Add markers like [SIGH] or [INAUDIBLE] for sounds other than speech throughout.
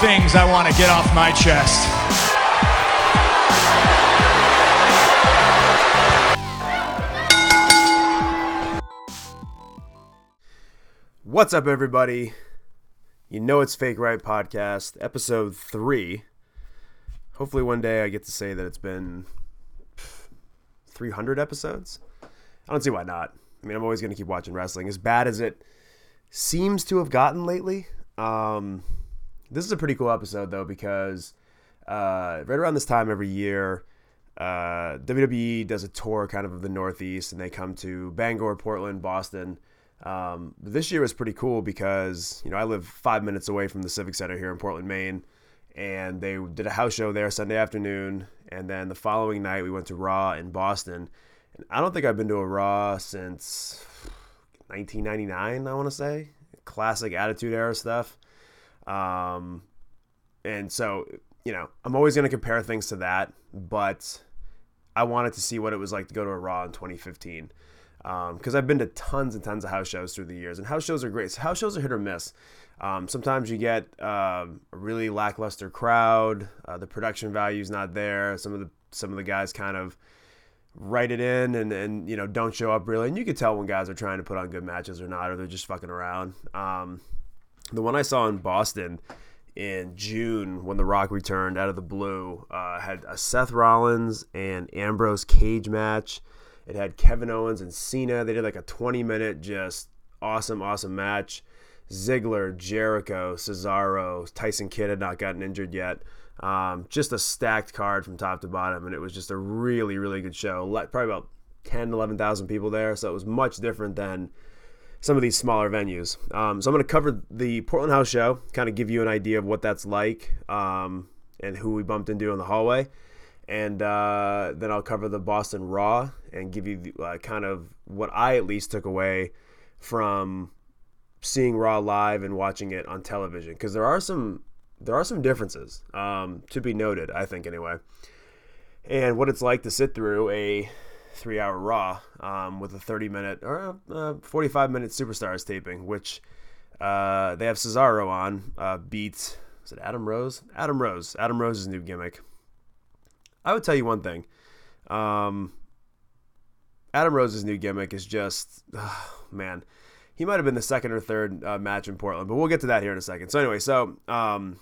things I want to get off my chest. What's up, everybody? You know it's Fake Right Podcast, episode three. Hopefully, one day I get to say that it's been 300 episodes. I don't see why not. I mean, I'm always going to keep watching wrestling. As bad as it seems to have gotten lately, um, this is a pretty cool episode, though, because uh, right around this time every year, uh, WWE does a tour kind of of the Northeast, and they come to Bangor, Portland, Boston. Um, this year was pretty cool because you know I live five minutes away from the Civic Center here in Portland, Maine, and they did a house show there Sunday afternoon, and then the following night we went to Raw in Boston. And I don't think I've been to a Raw since 1999. I want to say classic Attitude Era stuff. Um, and so you know I'm always going to compare things to that, but I wanted to see what it was like to go to a Raw in 2015 because um, I've been to tons and tons of house shows through the years, and house shows are great. So house shows are hit or miss. Um, sometimes you get um, a really lackluster crowd. Uh, the production value is not there. Some of the some of the guys kind of write it in and, and you know don't show up really, and you can tell when guys are trying to put on good matches or not, or they're just fucking around. Um, the one I saw in Boston in June when The Rock returned out of the blue uh, had a Seth Rollins and Ambrose cage match. It had Kevin Owens and Cena. They did like a 20 minute, just awesome, awesome match. Ziggler, Jericho, Cesaro, Tyson Kidd had not gotten injured yet. Um, just a stacked card from top to bottom, and it was just a really, really good show. Probably about 10, 11,000 people there, so it was much different than some of these smaller venues. Um, so I'm going to cover the Portland House show, kind of give you an idea of what that's like um, and who we bumped into in the hallway. And uh, then I'll cover the Boston Raw and give you uh, kind of what I at least took away from seeing Raw live and watching it on television. Because there are some there are some differences um, to be noted, I think anyway, and what it's like to sit through a three hour Raw um, with a 30 minute or uh, 45 minute Superstars taping, which uh, they have Cesaro on, uh, beat, is it Adam Rose? Adam Rose. Adam Rose's new gimmick. I would tell you one thing. Um, Adam Rose's new gimmick is just, [SIGHS] man, he might have been the second or third uh, match in Portland, but we'll get to that here in a second. So anyway, so um,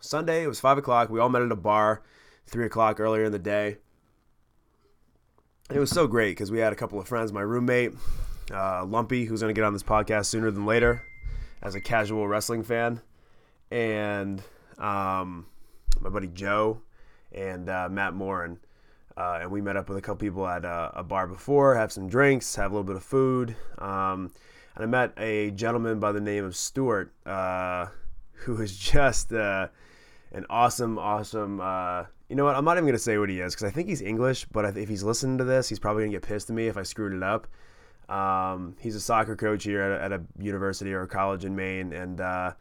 Sunday it was five o'clock. We all met at a bar, three o'clock earlier in the day. It was so great because we had a couple of friends. My roommate, uh, Lumpy, who's going to get on this podcast sooner than later, as a casual wrestling fan, and um, my buddy Joe and uh, Matt Morin. Uh, and we met up with a couple people at a, bar before, have some drinks, have a little bit of food. Um, and I met a gentleman by the name of Stuart, uh, [LAUGHS] who is just uh, an awesome, awesome. You know what? I'm not even to say what he is because I think he's English, but if he's listening to this, he's probably going to get pissed at me if I screwed it up. Um, he's a soccer coach here at a, at a, university or a college in Maine, and uh,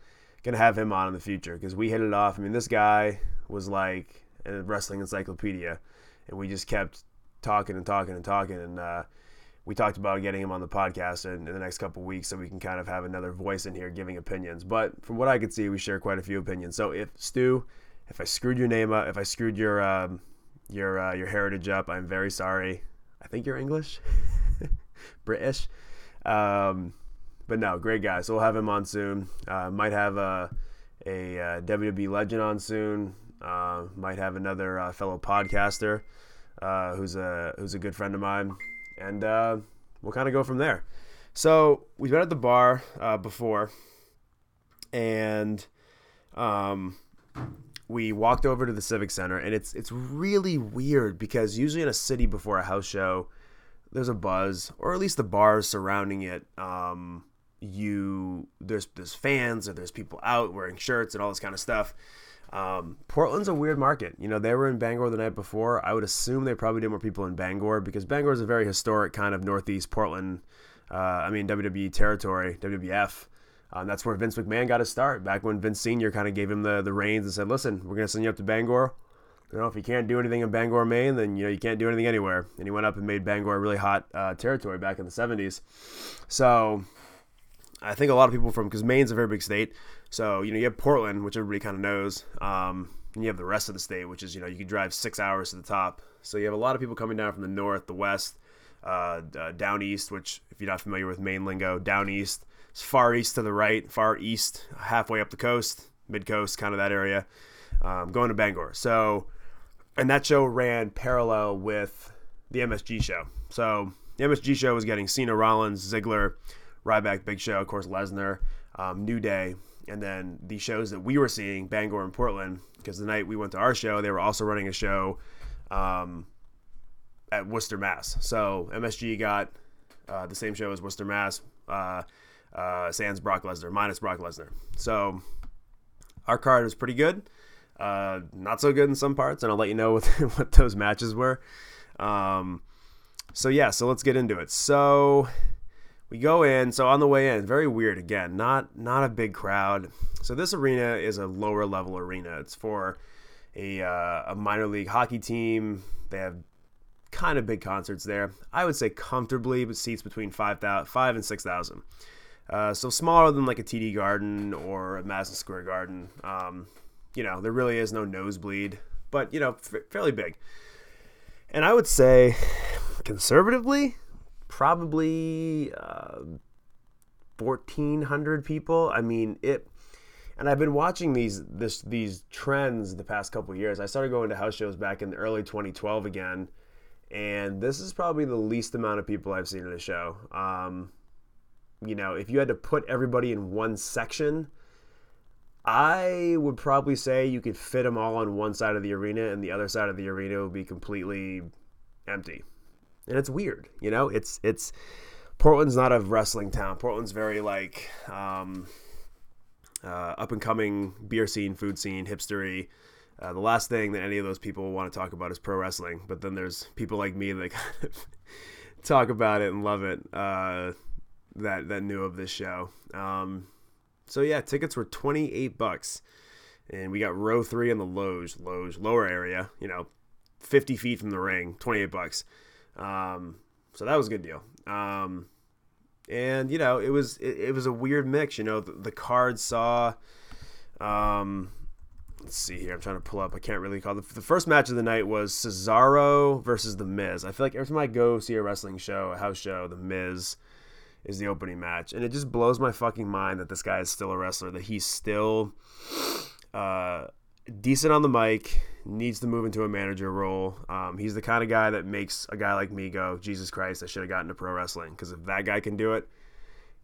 gonna have him on in the future because we hit it off. I mean, this guy was like a wrestling encyclopedia, and we just kept talking and talking and talking, and uh, we talked about getting him on the podcast in, in the next couple weeks so we can kind of have another voice in here giving opinions. But from what I could see, we share quite a few opinions. So if Stu, if I screwed your name up, if I screwed your um, your uh, your heritage up, I'm very sorry. I think you're English, [LAUGHS] British. Um, but no, great guy. So we'll have him on soon. Uh, might have a, a, uh, WWE legend on soon. Uh, might have another uh, fellow podcaster uh, who's a who's a good friend of mine, and uh, we'll kind of go from there. So we've been at the bar uh, before, and um, we walked over to the Civic Center, and it's it's really weird because usually in a city before a house show, there's a buzz, or at least the bars surrounding it. Um, you there's there's fans or there's people out wearing shirts and all this kind of stuff um, Portland's a weird market. You know, they were in Bangor the night before. I would assume they probably did more people in Bangor because Bangor is a very historic kind of Northeast Portland. Uh, I mean WWE territory, WWF. Um, that's where Vince McMahon got his start. Back when Vince Senior kind of gave him the the reins and said, "Listen, we're gonna send you up to Bangor. You know, if you can't do anything in Bangor, Maine, then you know you can't do anything anywhere." And he went up and made Bangor a really hot uh, territory back in the '70s. So I think a lot of people from because Maine's a very big state, so you know you have Portland, which everybody kind of knows, um, and you have the rest of the state, which is you know you can drive six hours to the top. So you have a lot of people coming down from the north, the west, uh, uh, down east. Which, if you're not familiar with Maine lingo, down east is far east to the right, far east, halfway up the coast, mid coast, kind of that area, um, going to Bangor. So, and that show ran parallel with the MSG show. So the MSG show was getting Cena, Rollins, Ziggler. Ryback, Big Show, of course, Lesnar, um, New Day, and then the shows that we were seeing, Bangor and Portland, because the night we went to our show, they were also running a show um, at Worcester, Mass. So MSG got uh, the same show as Worcester, Mass, uh, uh, sans Brock Lesnar, minus Brock Lesnar. So our card was pretty good. Uh, not so good in some parts, and I'll let you know [LAUGHS] what, what those matches were. Um, so yeah, so let's get into it. So we go in so on the way in very weird again not not a big crowd so this arena is a lower level arena it's for a, uh, a minor league hockey team they have kind of big concerts there i would say comfortably but seats between 5, 5 and 6000 uh, so smaller than like a td garden or a madison square garden. Um, you know there really is no nosebleed but you know f- fairly big. And i would say conservatively probably uh, 1400 people. I mean it and i've been watching these this these trends the past couple years. I started going to house shows back in early 2012 again and this is probably the least amount of people i've seen at a show. Um, you know if you had to put everybody in one section i would probably say you could fit them all on one side of the arena and the other side of the arena would be completely empty and it's weird. You know, it's it's Portland's not a wrestling town. Portland's very like um, uh, up and coming beer scene, food scene, hipstery. Uh, the last thing that any of those people want to talk about is pro wrestling. But then there's people like me that kind [LAUGHS] of talk about it and love it. Uh, that that knew of this show. Um, so yeah, tickets were twenty eight bucks, and we got row three in the loge, loge lower area. You know, fifty feet from the ring, twenty eight bucks. Um, so that was a good deal. Um, and you know, it was it, it, was a weird mix. You know, the, the card saw. Um, let's see here. I'm trying to pull up. I can't really call the, the first match of the night was Cesaro versus The Miz. I feel like every time I go see a wrestling show, a house show, The Miz is the opening match, and it just blows my fucking mind that this guy is still a wrestler. That he's still uh, decent on the mic needs to move into a manager role. Um, he's the kind of guy that makes a guy like me go, Jesus Christ, I should have gotten to pro wrestling. Because if that guy can do it,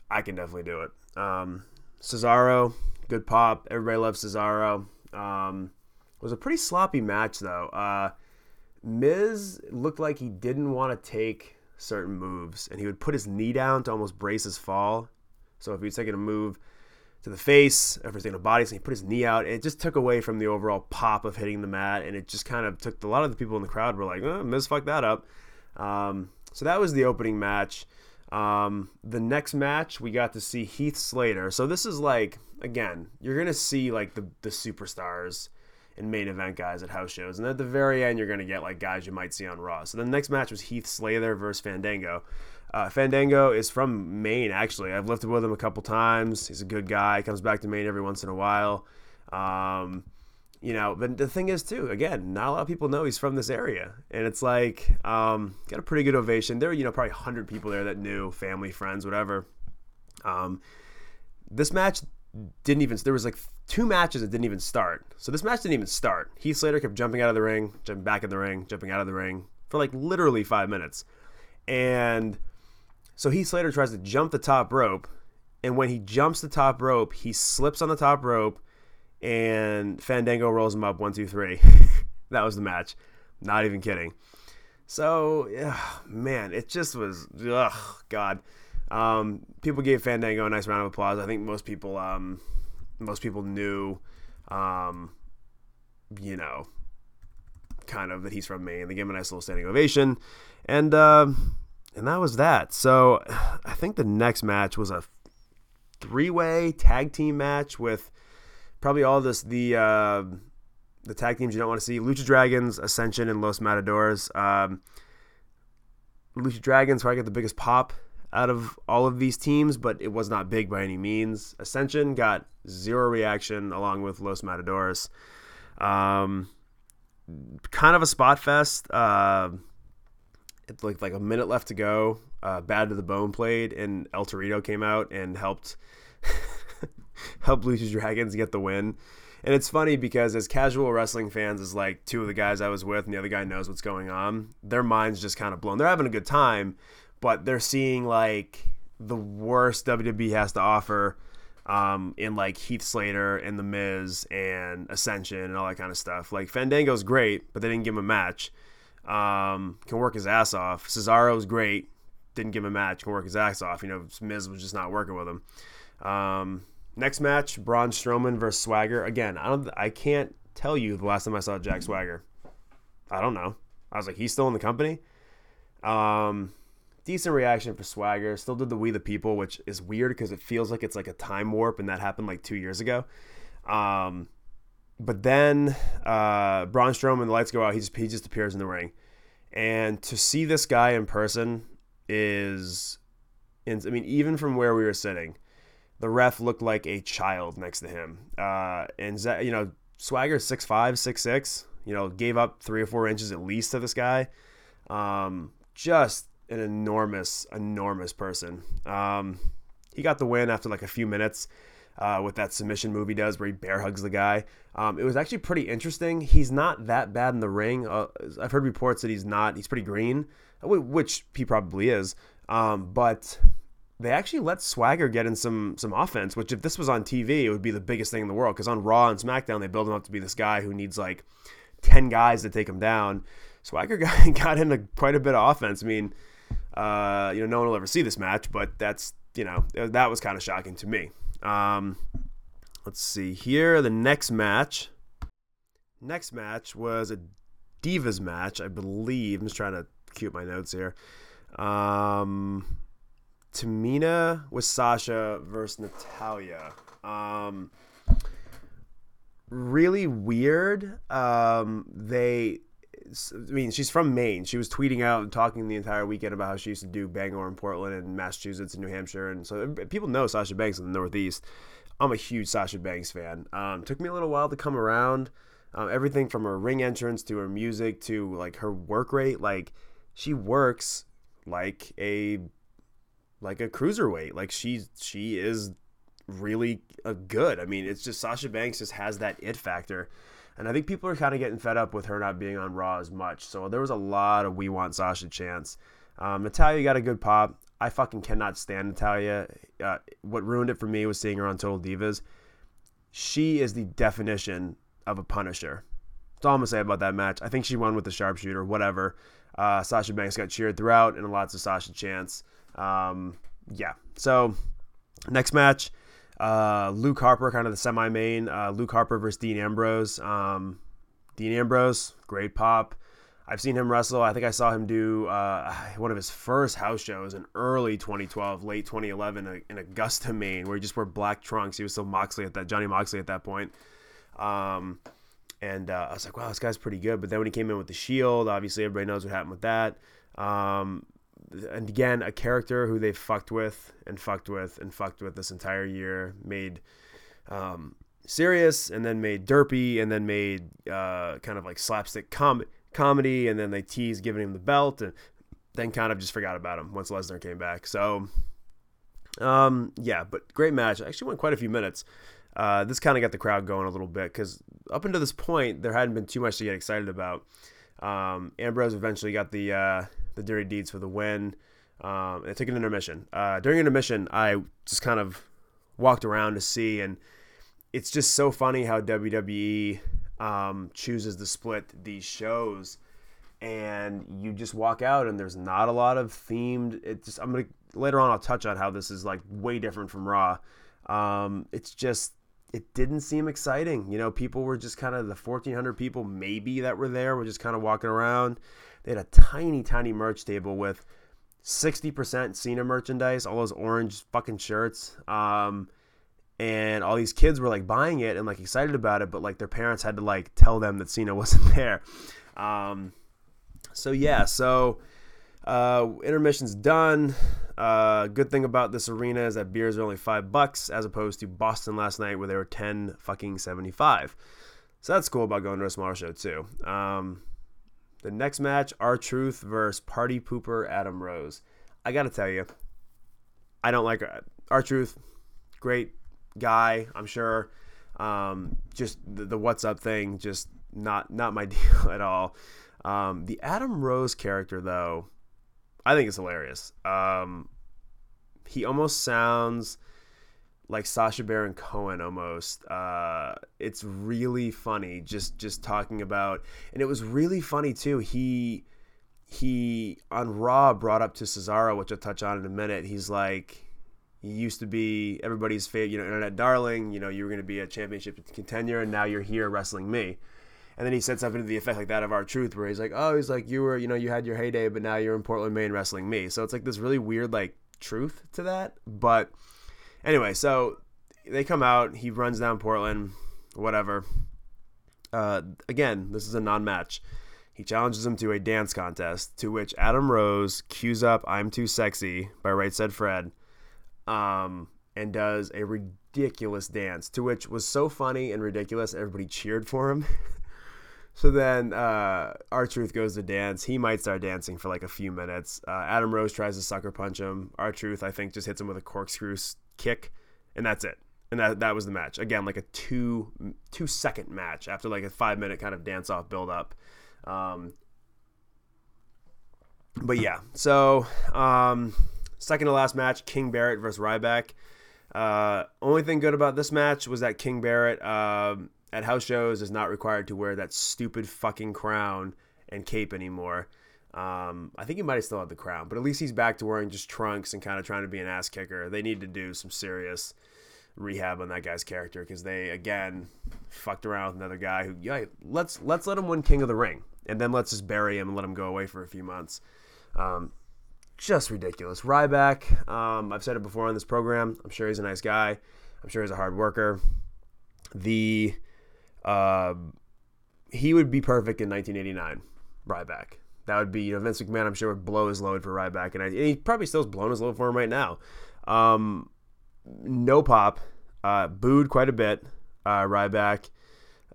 I can definitely do it. Um, Cesaro, good pop. Everybody loves Cesaro. Um, it was a pretty sloppy match though. Uh, Miz looked like he didn't want to take certain moves, and he would put his knee down to almost brace his fall. So if he was taking a move to the face, everything the body, so he put his knee out. And it just took away from the overall pop of hitting the mat, and it just kind of took a lot of the people in the crowd were like, oh, fucked that up. Um, so that was the opening match. Um, the next match, we got to see Heath Slater. So this is like, again, you're gonna see like the the superstars and main event guys at house shows, and at the very end, you're gonna get like guys you might see on Raw. So the next match was Heath Slater versus Fandango. Uh, Fandango is from Maine, actually. I've lifted with him a couple times. He's a good guy. Comes back to Maine every once in a while. Um, you know, but the thing is, too, again, not a lot of people know he's from this area. And it's like, um, got a pretty good ovation. There were, you know, probably 100 people there that knew, family, friends, whatever. Um, this match didn't even, there was like two matches that didn't even start. So this match didn't even start. Heath Slater kept jumping out of the ring, jumping back in the ring, jumping out of the ring for like literally five minutes. And so Heath Slater tries to jump the top rope, and when he jumps the top rope, he slips on the top rope, and Fandango rolls him up one, two, three. [LAUGHS] that was the match. Not even kidding. So, yeah, man, it just was, ugh, God. Um, people gave Fandango a nice round of applause. I think most people, um, most people knew, um, you know, kind of that he's from Maine. They gave him a nice little standing ovation, and uh, and that was that. So I think the next match was a three-way tag team match with probably all this the uh, the tag teams you don't want to see: Lucha Dragons, Ascension, and Los Matadors. Um, Lucha Dragons probably get the biggest pop out of all of these teams, but it was not big by any means. Ascension got zero reaction along with Los Matadores. Um, kind of a spot fest. Uh, it looked like a minute left to go. Uh, Bad to the Bone played, and El Torito came out and helped [LAUGHS] help Lucha Dragons get the win. And it's funny because as casual wrestling fans, as like two of the guys I was with, and the other guy knows what's going on, their minds just kind of blown. They're having a good time, but they're seeing like the worst WWE has to offer um, in like Heath Slater and The Miz and Ascension and all that kind of stuff. Like Fandango's great, but they didn't give him a match. Um, can work his ass off. Cesaro's great, didn't give him a match. Can work his ass off. You know, Miz was just not working with him. Um, next match, Braun Strowman versus Swagger. Again, I don't. I can't tell you the last time I saw Jack Swagger. I don't know. I was like, he's still in the company. Um, decent reaction for Swagger. Still did the We the People, which is weird because it feels like it's like a time warp, and that happened like two years ago. Um, but then uh, Braun Strowman, the lights go out. He just he just appears in the ring, and to see this guy in person is, I mean, even from where we were sitting, the ref looked like a child next to him. Uh, and you know, Swagger six five, six six. You know, gave up three or four inches at least to this guy. Um, just an enormous, enormous person. Um, he got the win after like a few minutes uh, with that submission move he does where he bear hugs the guy. Um, it was actually pretty interesting. He's not that bad in the ring. Uh, I've heard reports that he's not. He's pretty green, which he probably is. Um, but they actually let Swagger get in some some offense. Which if this was on TV, it would be the biggest thing in the world. Because on Raw and SmackDown, they build him up to be this guy who needs like ten guys to take him down. Swagger [LAUGHS] got, got into quite a bit of offense. I mean, uh, you know, no one will ever see this match, but that's you know that was kind of shocking to me. Um, let's see here. The next match, next match was a Divas match, I believe. I'm just trying to cue my notes here. Um, Tamina with Sasha versus Natalya. Um, really weird. Um, they I mean, she's from Maine. She was tweeting out and talking the entire weekend about how she used to do Bangor in Portland and Massachusetts and New Hampshire, and so people know Sasha Banks in the Northeast. I'm a huge Sasha Banks fan. Um, took me a little while to come around. Um, everything from her ring entrance to her music to like her work rate, like she works like a like a cruiserweight. Like she she is really a good. I mean, it's just Sasha Banks just has that it factor and I think people are kind of getting fed up with her not being on Raw as much. So there was a lot of we want Sasha chance. Um, Natalya got a good pop. I fucking cannot stand Natalya. Uh, what ruined it for me was seeing her on Total Divas. She is the definition of a Punisher. That's all I'm gonna say about that match. I think she won with the sharpshooter, whatever. Uh, Sasha Banks got cheered throughout, and lots of Sasha chants. Um, yeah. So next match, uh, Luke Harper, kind of the semi-main. Uh, Luke Harper versus Dean Ambrose. Um, Dean Ambrose, great pop. I've seen him wrestle. I think I saw him do uh, [SIGHS] one of his first house shows in early 2012, late 2011 in Augusta, Maine, where he just wore black trunks. He was still Moxley at that Johnny Moxley at that point. Um, and uh, I was like, wow, this guy's pretty good. But then when he came in with the Shield, obviously everybody knows what happened with that. Um, and again, a character who they fucked with and fucked with and fucked with this entire year, made um, serious and then made derpy and then made uh, kind of like slapstick com- comedy and then they teased giving him the belt and then kind of just forgot about him once Lesnar came back. So, um, yeah, but great match. Actually went quite a few minutes. Uh, this kind of got the crowd going a little bit because up until this point there hadn't been too much to get excited about. Um, Ambrose eventually got the uh, the Dirty Deeds for the win. Um, and I took an intermission. Uh, during intermission, I just kind of walked around to see, and it's just so funny how WWE um, chooses to split these shows. And you just walk out, and there's not a lot of themed. It just I'm gonna later on. I'll touch on how this is like way different from Raw. Um, it's just it didn't seem exciting. You know, people were just kind of the 1,400 people maybe that were there were just kind of walking around. They had a tiny, tiny merch table with 60% Cena merchandise, all those orange fucking shirts. Um, and all these kids were like buying it and like excited about it, but like their parents had to like tell them that Cena [LAUGHS] wasn't there. Um, so yeah, so uh, intermission's done. Uh, good thing about this arena is that beers are only five bucks as opposed to Boston last night where they were ten fucking seventy five. So that's cool about going to a smaller show too. Um, the next match, R-Truth versus Party Pooper Adam Rose. I gotta tell you, I don't like R-Truth. Great guy, I'm sure. Um, just the, the, what's up thing, just not not my [LAUGHS] deal at all. Um, the Adam Rose character, though, I think is hilarious. Um, he almost sounds like Sacha Baron Cohen almost. Uh, it's really funny just just talking about, and it was really funny too. He he on Raw brought up to Cesaro, which I'll touch on in a minute. He's like, he used to be everybody's favorite, you know, internet darling. You know, you were going to be a championship contender, and now you're here wrestling me. And then he said something to the effect like that of R-Truth, where he's like, "Oh, he's like, you were, you know, you had your heyday, but now you're in Portland, Maine, wrestling me." So it's like this really weird like truth to that. But anyway, so they come out. He runs down Portland, whatever. Uh, again, this is a non-match. He challenges him to a dance contest, to which Adam Rose cues up "I'm Too Sexy" by Right Said Fred, um, and does a ridiculous dance, to which was so funny and ridiculous. Everybody cheered for him. [LAUGHS] So then uh, R-Truth goes to dance. He might start dancing for like a few minutes. Uh, Adam Rose tries to sucker punch him. R-Truth, I think, just hits him with a corkscrew kick, and that's it. And that that was the match. Again, like a two two second match after like a five minute kind of dance off build up. Um, but yeah, so um, second to last match, King Barrett versus Ryback. Uh, only thing good about this match was that King Barrett. Um, at house shows is not required to wear that stupid fucking crown and cape anymore. Um, I think he might have still had the crown, but at least he's back to wearing just trunks and kind of trying to be an ass kicker. They need to do some serious rehab on that guy's character because they again fucked around with another guy who yeah let's let's let him win King of the Ring and then let's just bury him and let him go away for a few months. Um, just ridiculous. Ryback, um, I've said it before on this program. I'm sure he's a nice guy. I'm sure he's a hard worker. The uh, he would be perfect in 1989, Ryback. That would be, you know, Vince McMahon, I'm sure, would blow his load for Ryback. And, I, and he probably still is blowing his load for him right now. Um, no pop. Uh, booed quite a bit, uh, Ryback.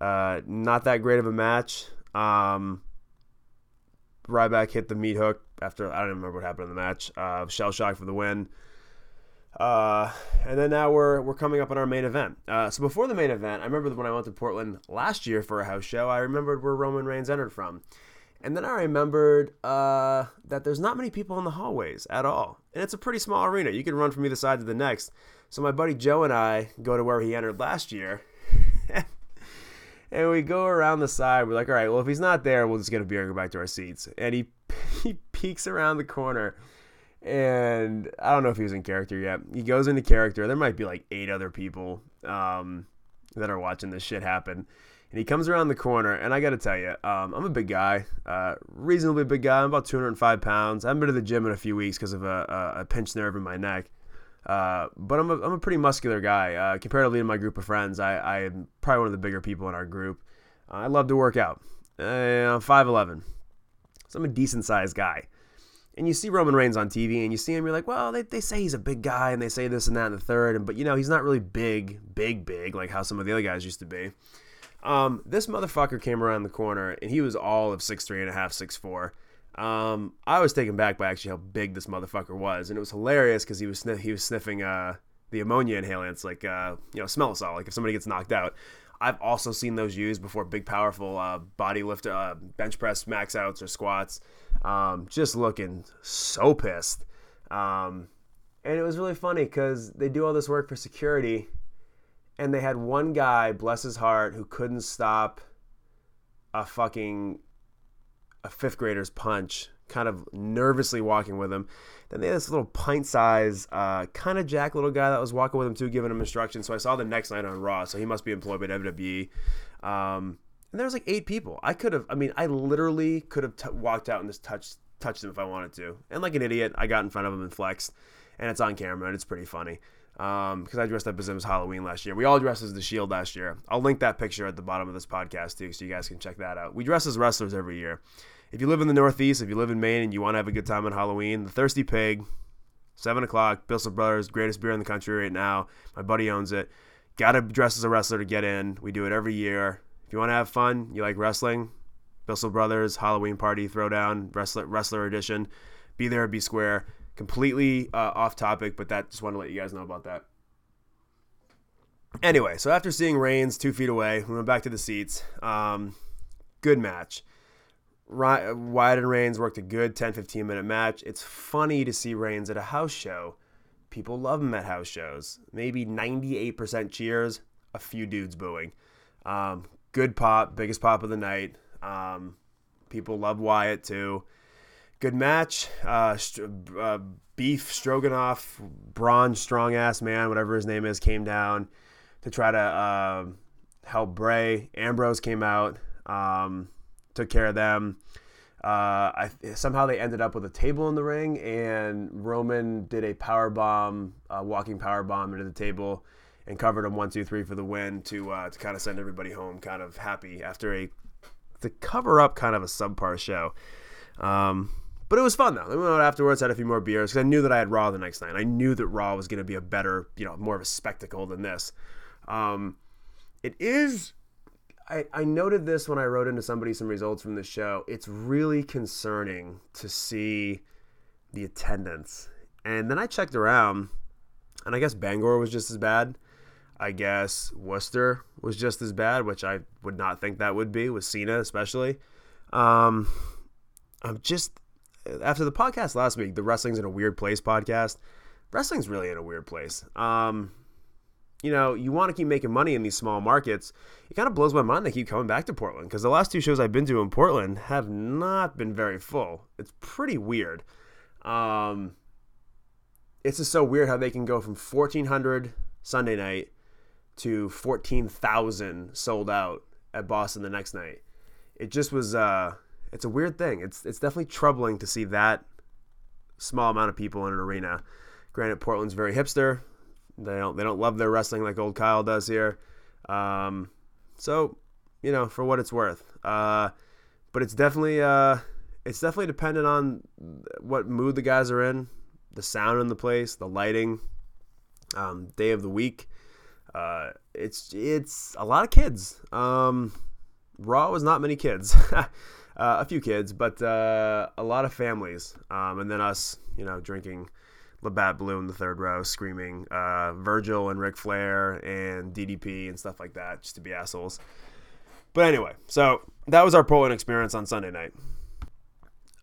Uh, not that great of a match. Um, Ryback hit the meat hook after, I don't even remember what happened in the match. Uh, shell shock for the win. Uh, and then now we're we're coming up on our main event. Uh, so before the main event, I remember when I went to Portland last year for a house show. I remembered where Roman Reigns entered from, and then I remembered uh, that there's not many people in the hallways at all, and it's a pretty small arena. You can run from either side to the next. So my buddy Joe and I go to where he entered last year. [LAUGHS] and we go around the side. We're like, all right, well, if he's not there, we'll just get a beer and go back to our seats. And he [LAUGHS] he peeks around the corner and I don't know if he was in character yet. He goes into character. There might be like eight other people um, that are watching this shit happen. And he comes around the corner, and I got to tell you, um, I'm a big guy, uh, reasonably big guy. I'm about 205 pounds. I haven't been to the gym in a few weeks because of a, a, pinched nerve in my neck. Uh, but I'm a, I'm a pretty muscular guy. Uh, comparatively to my group of friends, I, I am probably one of the bigger people in our group. I love to work out. Uh, I'm 5'11, so I'm a decent sized guy and you see Roman Reigns on TV and you see him, you're like, well, they, they say he's a big guy and they say this and that and the third, and but you know he's not really big, big, big like how some of the other guys used to be. Um, this motherfucker came around the corner and he was all of six three and a half, six four. Um, I was taken back by actually how big this motherfucker was, and it was hilarious because he was sniff- he was sniffing uh, the ammonia inhalants, like uh, you know, smell salt, like if somebody gets knocked out. I've also seen those used before big, powerful uh, body lift, uh, bench press max outs or squats. Um, just looking so pissed. Um, and it was really funny because they do all this work for security, and they had one guy, bless his heart, who couldn't stop a fucking a fifth grader's punch, kind of nervously walking with him. Then they had this little pint size, uh, kind of jack little guy that was walking with him too, giving him instructions. So I saw the next night on Raw, so he must be employed by WWE. Um, and there was like eight people. I could have, I mean, I literally could have t- walked out and just touched touched him if I wanted to. And like an idiot, I got in front of him and flexed, and it's on camera and it's pretty funny. Um, because I dressed up as him as Halloween last year. We all dressed as the Shield last year. I'll link that picture at the bottom of this podcast too, so you guys can check that out. We dress as wrestlers every year. If you live in the Northeast, if you live in Maine and you want to have a good time on Halloween, the Thirsty Pig, Seven o'clock. Bissell Brothers, greatest beer in the country right now. My buddy owns it. Got to dress as a wrestler to get in. We do it every year. If you want to have fun, you like wrestling, Bissell Brothers Halloween Party Throwdown Wrestler Wrestler Edition. Be there, be square. Completely uh, off topic, but that just wanted to let you guys know about that. Anyway, so after seeing Reigns two feet away, we went back to the seats. Um, good match. Wyatt and Reigns worked a good 10 15 minute match. It's funny to see Reigns at a house show. People love him at house shows. Maybe 98% cheers, a few dudes booing. Um, good pop, biggest pop of the night. Um, people love Wyatt too. Good match. Uh, uh, Beef Stroganoff, Braun Strong Ass Man, whatever his name is, came down to try to uh, help Bray. Ambrose came out, um, took care of them. Uh, I, somehow they ended up with a table in the ring, and Roman did a power bomb, uh, walking power bomb into the table, and covered him one, two, three for the win to uh, to kind of send everybody home, kind of happy after a to cover up kind of a subpar show. Um, but it was fun though. I went out afterwards, had a few more beers because I knew that I had Raw the next night. I knew that Raw was going to be a better, you know, more of a spectacle than this. Um, it is. I, I noted this when I wrote into somebody some results from the show. It's really concerning to see the attendance. And then I checked around, and I guess Bangor was just as bad. I guess Worcester was just as bad, which I would not think that would be with Cena, especially. Um, I'm just after the podcast last week, the Wrestling's in a Weird Place podcast. Wrestling's really in a weird place. Um, you know, you want to keep making money in these small markets. It kind of blows my mind they keep coming back to Portland because the last two shows I've been to in Portland have not been very full. It's pretty weird. Um, it's just so weird how they can go from 1,400 Sunday night to 14,000 sold out at Boston the next night. It just was, uh, it's a weird thing. It's, it's definitely troubling to see that small amount of people in an arena. Granted, Portland's very hipster. They don't they don't love their wrestling like old Kyle does here. Um, so you know, for what it's worth. Uh, but it's definitely uh, it's definitely dependent on what mood the guys are in, the sound in the place, the lighting, um, day of the week. Uh, it's it's a lot of kids. Um, Raw was not many kids, [LAUGHS] uh, a few kids, but uh, a lot of families, um, and then us, you know, drinking Labatt Blue in the third row screaming uh, Virgil and Ric Flair and DDP and stuff like that just to be assholes. But anyway, so that was our Portland experience on Sunday night.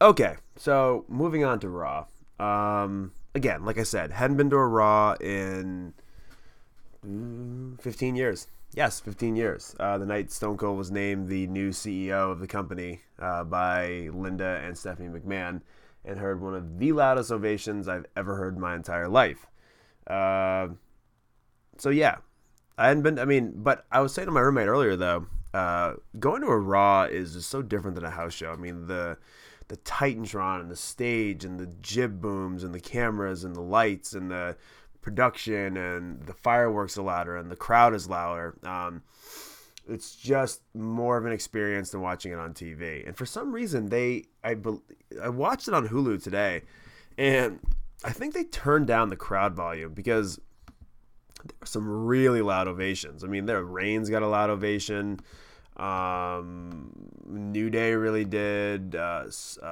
Okay, so moving on to Raw. Um, again, like I said, hadn't been to a Raw in mm, 15 years. Yes, 15 years. Uh, the night Stone Cold was named the new CEO of the company uh, by Linda and Stephanie McMahon and heard one of the loudest ovations I've ever heard in my entire life. Uh, so yeah, I hadn't been. I mean, but I was saying to my roommate earlier though, uh, going to a Raw is just so different than a house show. I mean the the Titantron and the stage and the jib booms and the cameras and the lights and the production and the fireworks are louder and the crowd is louder. Um, it's just more of an experience than watching it on TV. And for some reason, they I I watched it on Hulu today, and I think they turned down the crowd volume because there were some really loud ovations. I mean, there Reigns got a loud ovation. Um, New Day really did. Uh, uh,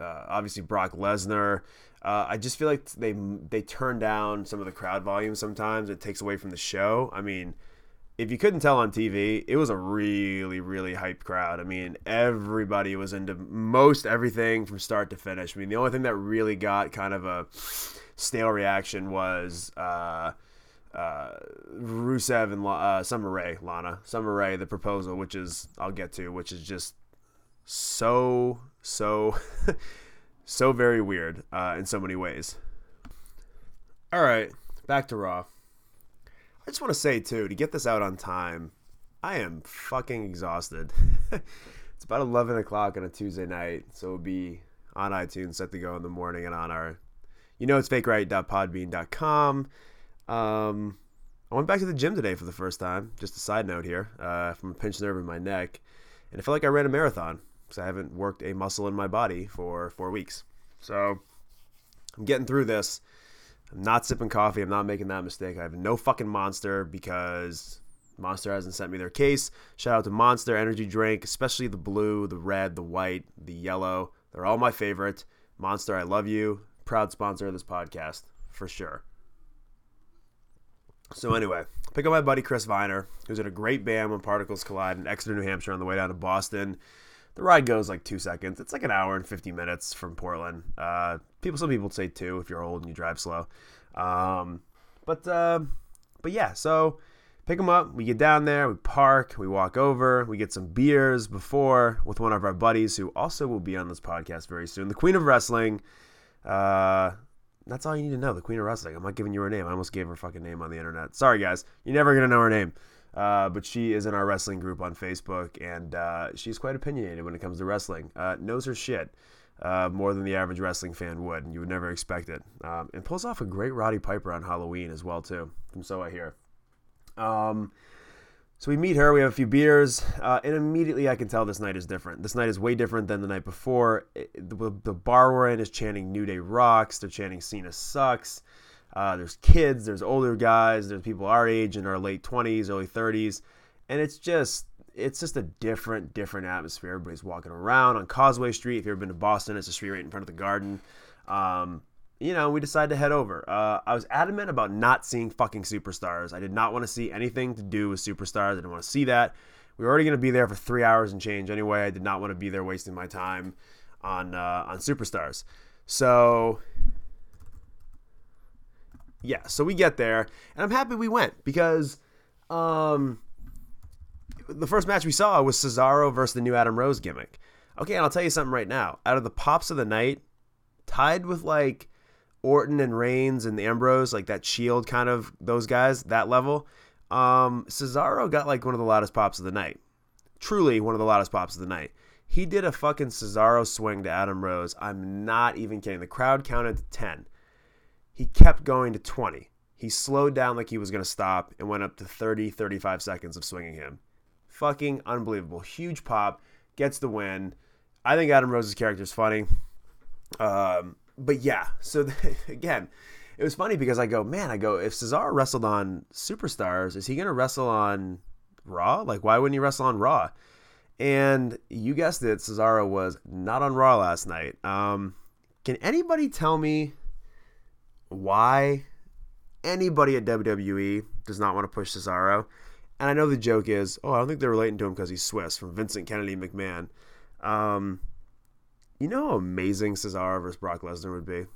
uh, obviously, Brock Lesnar. Uh, I just feel like they they turn down some of the crowd volume sometimes. It takes away from the show. I mean if you couldn't tell on TV, it was a really, really hyped crowd. I mean, everybody was into most everything from start to finish. I mean, the only thing that really got kind of a stale reaction was uh, uh, Rusev and uh, Summer Rae, Lana, Summer Rae, the proposal, which is I'll get to, which is just so, so, [LAUGHS] so very weird uh, in so many ways. All right, back to Raw. I just want to say too, to get this out on time, I am fucking exhausted. [LAUGHS] it's about eleven o'clock on a Tuesday night, so it'll be on iTunes, set to go in the morning, and on our, you know, it's fakeright.podbean.com. Um, I went back to the gym today for the first time. Just a side note here, uh, from a pinched nerve in my neck, and I felt like I ran a marathon because I haven't worked a muscle in my body for four weeks. So I'm getting through this. I'm not sipping coffee. I'm not making that mistake. I have no fucking monster because Monster hasn't sent me their case. Shout out to Monster Energy Drink, especially the blue, the red, the white, the yellow. They're all my favorite. Monster, I love you. Proud sponsor of this podcast, for sure. So anyway, pick up my buddy Chris Viner, who's in a great band when particles collide in Exeter, New Hampshire on the way down to Boston. The ride goes like two seconds. It's like an hour and 50 minutes from Portland. Uh, people, some people say two if you're old and you drive slow. Um, but, uh, but yeah, so pick them up. We get down there, we park, we walk over, we get some beers before with one of our buddies who also will be on this podcast very soon. The Queen of Wrestling. Uh, that's all you need to know. The Queen of Wrestling. I'm not giving you her name. I almost gave her fucking name on the internet. Sorry, guys. You're never gonna know her name. Uh, but she is in our wrestling group on Facebook, and uh, she's quite opinionated when it comes to wrestling. Uh, knows her shit uh, more than the average wrestling fan would, and you would never expect it. Um, and pulls off a great Roddy Piper on Halloween as well too, from so I hear. Um, so we meet her, we have a few beers, uh, and immediately I can tell this night is different. This night is way different than the night before. It, the, the, bar we're in is chanting New Day rocks. They're chanting Cena sucks. Uh, there's kids, there's older guys, there's people our age in our late 20s, early 30s, and it's just it's just a different, different atmosphere. Everybody's walking around on Causeway Street. If you've ever been to Boston, it's a street right in front of the Garden. Um, you know, we decided to head over. Uh, I was adamant about not seeing fucking superstars. I did not want to see anything to do with superstars. I didn't want to see that. We were already going to be there for three hours and change anyway. I did not want to be there wasting my time on uh, on superstars. So yeah, so we get there, and I'm happy we went because um, the first match we saw was Cesaro versus the new Adam Rose gimmick. Okay, and I'll tell you something right now. Out of the pops of the night, tied with like Orton and Reigns and the Ambrose, like that Shield kind of those guys, that level. Um, Cesaro got like one of the loudest pops of the night. Truly one of the loudest pops of the night. He did a fucking Cesaro swing to Adam Rose. I'm not even kidding. The crowd counted to 10. He kept going to 20. He slowed down like he was going to stop and went up to 30, 35 seconds of swinging him. Fucking unbelievable. Huge pop. Gets the win. I think Adam Rose's character is funny. Um, but yeah, so [LAUGHS] again, it was funny because I go, man, I go, if Cesaro wrestled on Superstars, is he going to wrestle on Raw? Like, why wouldn't he wrestle on Raw? And you guessed it, Cesaro was not on Raw last night. Um, can anybody tell me why anybody at WWE does not want to push Cesaro? And I know the joke is, oh, I don't think they're relating to him because he's Swiss from Vincent Kennedy McMahon. Um, you know how amazing Cesaro versus Brock Lesnar would be?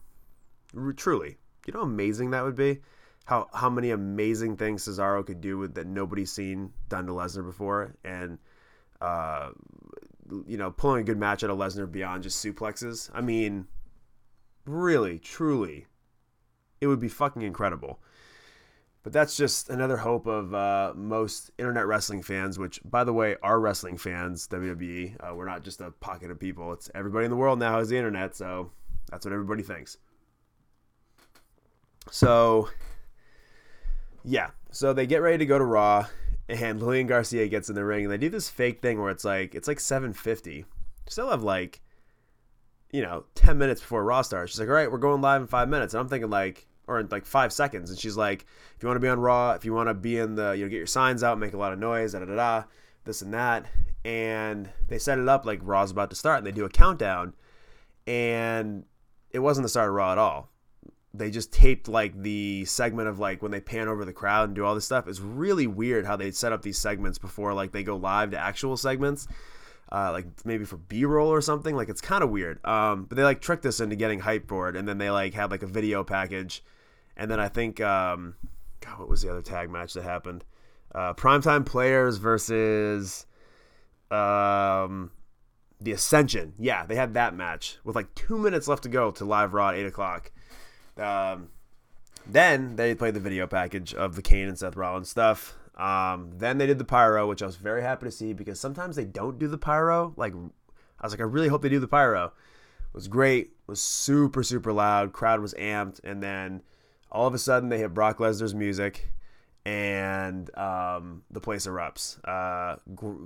Truly. You know how amazing that would be? How how many amazing things Cesaro could do with that nobody's seen done to Lesnar before and uh you know, pulling a good match out of Lesnar beyond just suplexes. I mean, really, truly, it would be fucking incredible. But that's just another hope of uh, most internet wrestling fans, which, by the way, are wrestling fans, WWE. Uh, we're not just a pocket of people. It's everybody in the world now has the internet, so that's what everybody thinks. So, yeah. So they get ready to go to Raw, and Lillian Garcia gets in the ring, and they do this fake thing where it's like, it's like 750. Still have like, you know, 10 minutes before Raw starts. She's like, all right, we're going live in five minutes. And I'm thinking, like, or in like five seconds. And she's like, if you want to be on Raw, if you want to be in the, you know, get your signs out, make a lot of noise, da da da, da this and that. And they set it up like Raw's about to start, and they do a countdown, and it wasn't the start of Raw at all. They just taped like the segment of like when they pan over the crowd and do all this stuff. It's really weird how they set up these segments before like they go live to actual segments. Uh, like maybe for B-roll or something. Like it's kind of weird. Um, but they like tricked us into getting hype for it, and then they like had like a video package and then I think, um, God, what was the other tag match that happened? Uh, Primetime Players versus um, the Ascension. Yeah, they had that match with like two minutes left to go to live Raw at 8 o'clock. Um, then they played the video package of the Kane and Seth Rollins stuff. Um, then they did the pyro, which I was very happy to see because sometimes they don't do the pyro. Like, I was like, I really hope they do the pyro. It was great. It was super, super loud. Crowd was amped. And then all of a sudden they hit Brock Lesnar's music and um, the place erupts. Uh,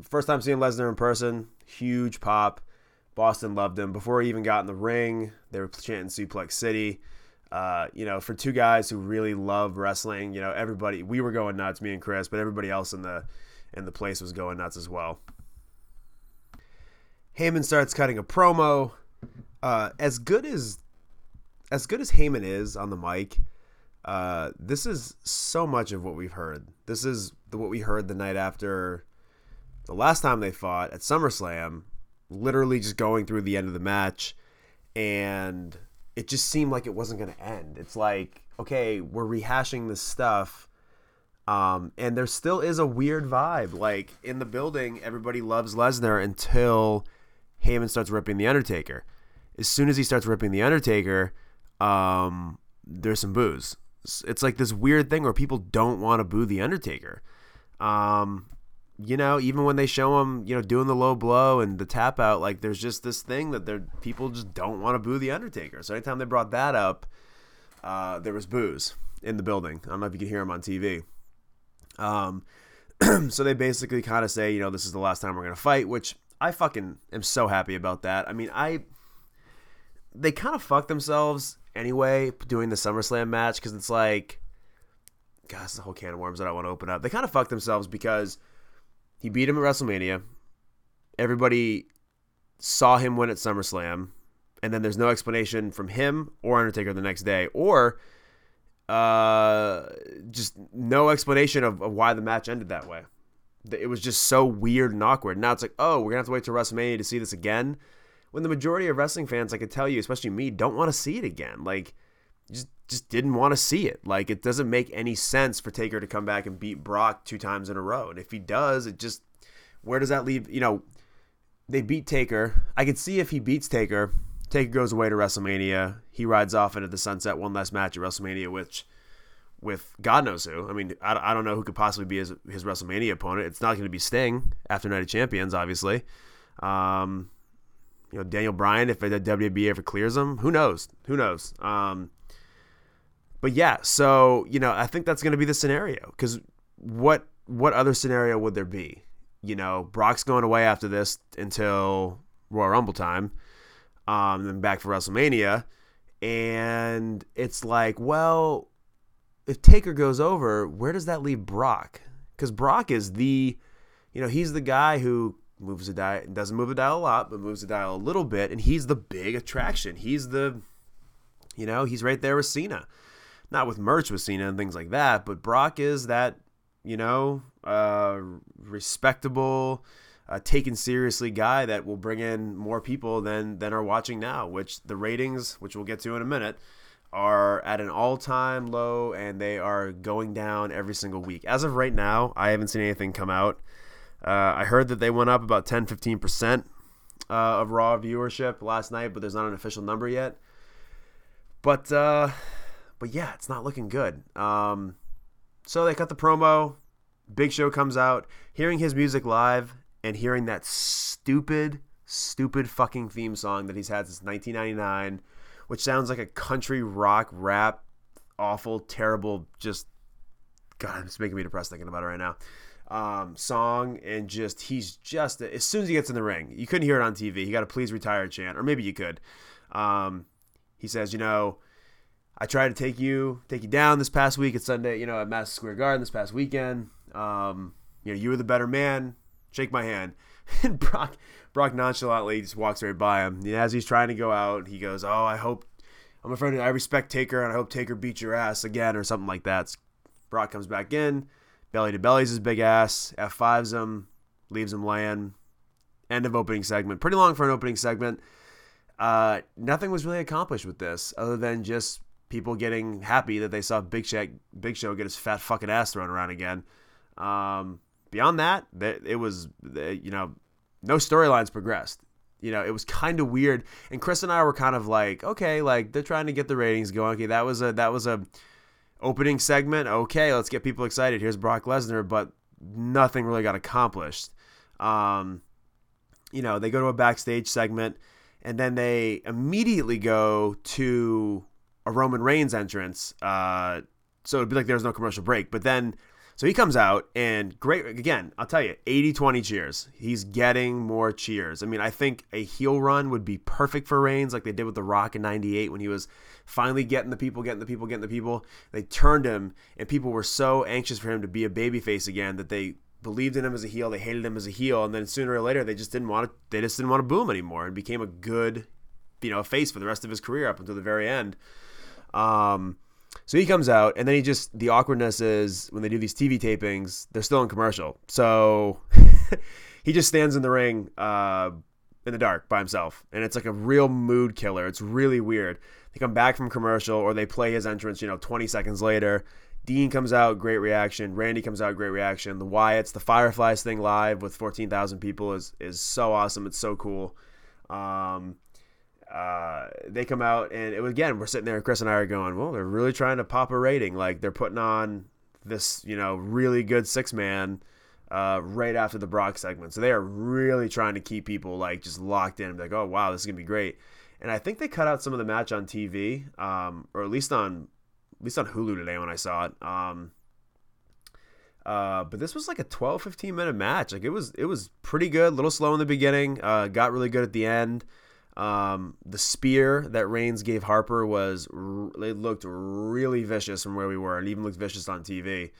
first time seeing Lesnar in person, huge pop. Boston loved him. Before he even got in the ring, they were chanting Suplex City. Uh, you know, for two guys who really love wrestling, you know, everybody we were going nuts, me and Chris, but everybody else in the in the place was going nuts as well. Heyman starts cutting a promo. Uh, as good as as good as Heyman is on the mic, uh, this is so much of what we've heard. This is the, what we heard the night after the last time they fought at SummerSlam. Literally just going through the end of the match, and it just seemed like it wasn't going to end. It's like, okay, we're rehashing this stuff. Um, and there still is a weird vibe. Like in the building, everybody loves Lesnar until Heyman starts ripping The Undertaker. As soon as he starts ripping The Undertaker, um, there's some boos. It's like this weird thing where people don't want to boo The Undertaker. Um, you know, even when they show him, you know, doing the low blow and the tap out, like there's just this thing that there people just don't want to boo the Undertaker. So anytime they brought that up, uh, there was boos in the building. I don't know if you can hear them on TV. Um, [CLEARS THROAT] so they basically kind of say, you know, this is the last time we're gonna fight, which I fucking am so happy about that. I mean, I they kind of fucked themselves anyway doing the SummerSlam match because it's like, gosh, a whole can of worms that I want to open up. They kind of fucked themselves because he beat him at WrestleMania. Everybody saw him win at SummerSlam, and then there's no explanation from him or Undertaker the next day, or uh, just no explanation of, of why the match ended that way. It was just so weird and awkward. Now it's like, oh, we're gonna have to wait till WrestleMania to see this again. When the majority of wrestling fans, I could tell you, especially me, don't want to see it again. Like, just just didn't want to see it. Like it doesn't make any sense for Taker to come back and beat Brock two times in a row. And if he does, it just where does that leave? You know, they beat Taker. I could see if he beats Taker, Taker goes away to WrestleMania. He rides off into the sunset one last match at WrestleMania, which with God knows who. I mean, I, I don't know who could possibly be his his WrestleMania opponent. It's not going to be Sting after Night of Champions, obviously. Um, you know, Daniel Bryan, if the WWE ever clears him, who knows? Who knows? Um, but yeah, so you know, I think that's going to be the scenario because what what other scenario would there be? You know, Brock's going away after this until Royal Rumble time, um, then back for WrestleMania, and it's like, well, if Taker goes over, where does that leave Brock? Because Brock is the, you know, he's the guy who moves the dial, doesn't move the dial a lot, but moves the dial a little bit, and he's the big attraction. He's the, you know, he's right there with Cena not with merch with Cena and things like that, but Brock is that, you know, uh, respectable, uh, taken seriously guy that will bring in more people than than are watching now. Which the ratings, which we'll get to in a minute, are at an all-time low and they are going down every single week. As of right now, I haven't seen anything come out. Uh, I heard that they went up about 10 15% uh, of Raw viewership last night, but there's not an official number yet. But uh, but yeah, it's not looking good. Um, so they cut the promo. Big Show comes out. Hearing his music live and hearing that stupid, stupid fucking theme song that he's had since 1999, which sounds like a country rock rap, awful, terrible, just God, it's making me depressed thinking about it right now. Um, song and just he's just as soon as he gets in the ring, you couldn't hear it on TV. He got a please retire chant, or maybe you could. Um, he says, you know, I tried to take you take you down this past week at Sunday, you know, at Madison Square Garden this past weekend. Um, you know, you were the better man. Shake my hand. [LAUGHS] And Brock Brock nonchalantly just walks right by him. And as he's trying to go out, he goes, "Oh, I hope I'm a friend. I respect Taker, and I hope Taker beats your ass again, or something like that." Brock comes back in, belly to bellies his big ass, F5s him, leaves him laying. End of opening segment. Pretty long for an opening segment. Uh, nothing was really accomplished with this other than just people getting happy that they saw Big Show, Big Show get his fat fucking ass thrown around again. Um, beyond that, it was you know no storylines progressed. You know, it was kind of weird. And Chris and I were kind of like, okay, like they're trying to get the ratings going. Okay, that was a that was a opening segment. Okay, let's get people excited. Here's Brock Lesnar, but nothing really got accomplished. Um, you know, they go to a backstage segment and then they immediately go to a Roman Reigns entrance. Uh, so it'd be like there was no commercial break. But then So he comes out and great again, I'll tell you, 80-20 cheers. He's getting more cheers. I mean, I think a heel run would be perfect for Reigns like they did with The Rock in 98 when he was finally getting the people, getting the people, getting the people. They turned him and people were so anxious for him to be a babyface again that they believed in him as a heel, they hated him as a heel, and then sooner or later they just didn't want to they just didn't want to boo him anymore and became a good, you know, face for the rest of his career up until the very end. Um so he comes out, and then he just the awkwardness is when they do these TV tapings, they're still in commercial. So [LAUGHS] he just stands in the ring uh, in the dark by himself, and it's like a real mood killer. It's really weird. They come back from commercial, or they play his entrance. You know, 20 seconds later, Dean comes out, great reaction. Randy comes out, great reaction. The Wyatts, the Fireflies thing live with 14,000 people is is so awesome. It's so cool. Um, uh, they come out and it, again we're sitting there Chris and I are going well they're really trying to pop a rating. Like they're putting on this you know really good six man uh, right after the Brock segment. So they are really trying to keep people like just locked in like oh wow this is gonna be great. And I think they cut out some of the match on TV um, or at least on at least on Hulu today when I saw it. Um, uh, but this was like a 12 15 minute match. Like it was it was pretty good a little slow in the beginning uh, got really good at the end um, the spear that Reigns gave Harper was it looked really vicious from where we were, and even looked vicious on TV.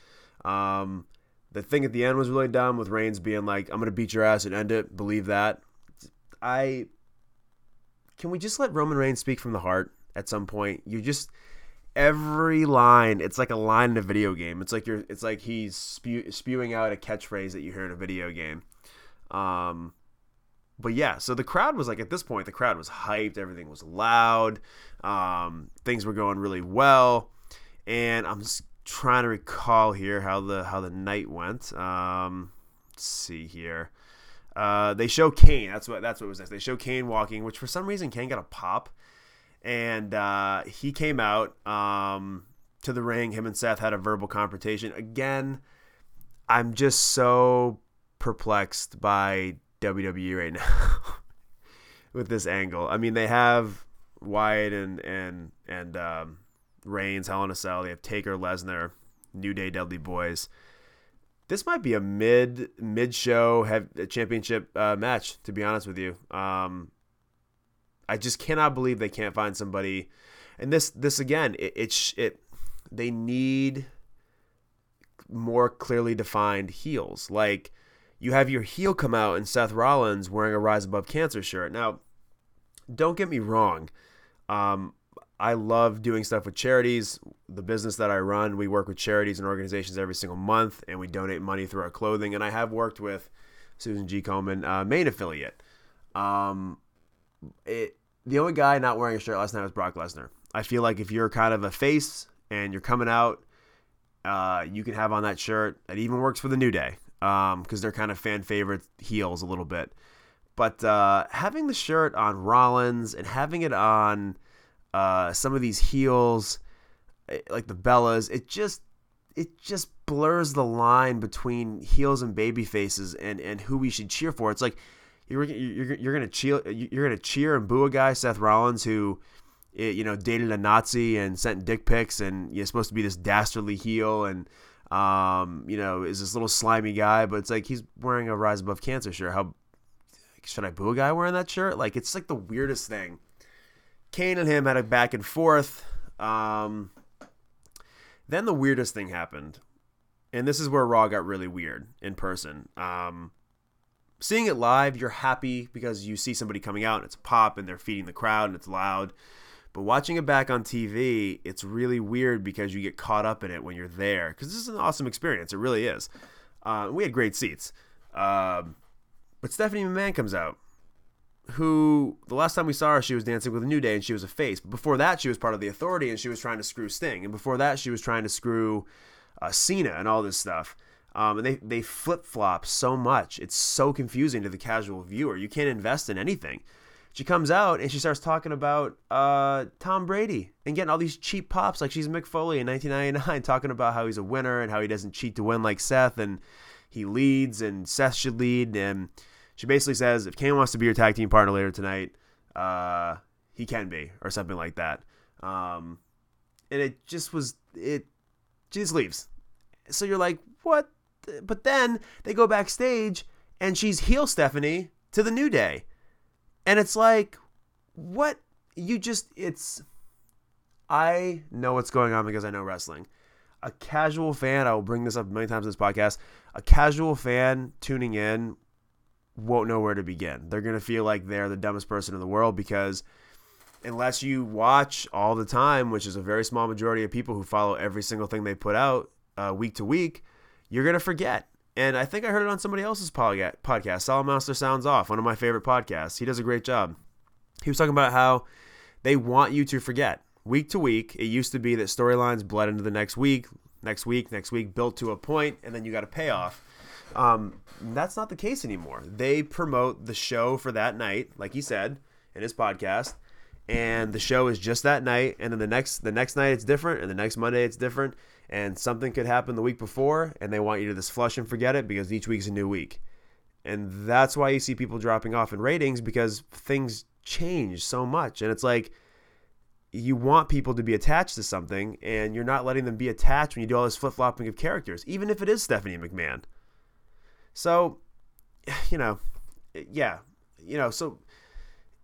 Um, the thing at the end was really dumb with Reigns being like, "I'm gonna beat your ass and end it." Believe that. I can we just let Roman Reigns speak from the heart at some point? You just every line it's like a line in a video game it's like you're it's like he's spew, spewing out a catchphrase that you hear in a video game um but yeah, so the crowd was like at this point, the crowd was hyped. Everything was loud. Um, things were going really well, and I'm just trying to recall here how the how the night went. Um, let's see here. Uh, they show Kane. That's what that's what was next. They show Kane walking, which for some reason Kane got a pop, and uh, he came out um, to the ring. Him and Seth had a verbal confrontation. Again, I'm just so perplexed by WWE right now [LAUGHS] with this angle. I mean, they have Wyatt and and and um, Reigns, Hell in a Cell. They have Taker, Lesnar, New Day, Dudley Boys. This might be a mid mid show have championship uh, match. To be honest with you, um, I just cannot believe they can't find somebody. And this this again, it it, it they need more clearly defined heels like you have your heel come out and Seth Rollins wearing a Rise Above Cancer shirt. Now, don't get me wrong. Um, I love doing stuff with charities. The business that I run, we work with charities and organizations every single month, and we donate money through our clothing. And I have worked with Susan G. Komen, uh, main affiliate. Um, it, the only guy not wearing a shirt last night was Brock Lesnar. I feel like if you're kind of a face and you're coming out, uh, you can have on that shirt. It even works for the New Day because um, they're kind of fan favorite heels a little bit. But uh, having the shirt on Rollins and having it on uh, some of these heels, eh, like the Bellas, it just it just blurs the line between heels and baby faces and, and who we should cheer for. It's like you're you're, you're gonna cheer you're gonna cheer and boo a guy Seth Rollins who eh, you know dated a Nazi and sent dick pics and you're supposed to be this dastardly heel and um, you know, is this little slimy guy, but it's like he's wearing a Rise Above Cancer shirt. How should I boo a guy wearing that shirt? Like it's like the weirdest thing. Kane and him had a back and forth. Um, then the weirdest thing happened, and this is where Raw got really weird in person. Um, seeing it live, you're happy because you see somebody coming out and it's a pop and they're feeding the crowd and it's loud. But watching it back on TV, it's really weird because you get caught up in it when you're there. Because this is an awesome experience. It really is. Uh, we had great seats. Um, but Stephanie McMahon comes out, who the last time we saw her, she was dancing with New Day and she was a face. But before that, she was part of the Authority and she was trying to screw Sting. And before that, she was trying to screw uh, Cena and all this stuff. Um, and they, they flip flop so much. It's so confusing to the casual viewer. You can't invest in anything she comes out and she starts talking about uh, Tom Brady and getting all these cheap pops like she's Mick Foley in 1999, [LAUGHS] talking about how he's a winner and how he doesn't cheat to win like Seth and he leads and Seth should lead. And she basically says if Kane wants to be your tag team partner later tonight, uh, he can be or something like that. Um, and it just was it. She just leaves. So you're like, what? But then they go backstage and she's heel Stephanie to the New Day. And it's like, what? You just, it's. I know what's going on because I know wrestling. A casual fan, I will bring this up many times in this podcast. A casual fan tuning in won't know where to begin. They're going to feel like they're the dumbest person in the world because unless you watch all the time, which is a very small majority of people who follow every single thing they put out uh, week to week, you're going to forget. And I think I heard it on somebody else's podcast. Solid Monster Sounds Off, one of my favorite podcasts. He does a great job. He was talking about how they want you to forget. Week to week, it used to be that storylines bled into the next week, next week, next week, built to a point, and then you got a payoff. Um, that's not the case anymore. They promote the show for that night, like he said in his podcast, and the show is just that night. And then the next the next night it's different, and the next Monday it's different, and something could happen the week before, and they want you to just flush and forget it because each week's a new week, and that's why you see people dropping off in ratings because things change so much, and it's like you want people to be attached to something, and you're not letting them be attached when you do all this flip flopping of characters, even if it is Stephanie McMahon. So, [SIGHS] you know, yeah, you know, so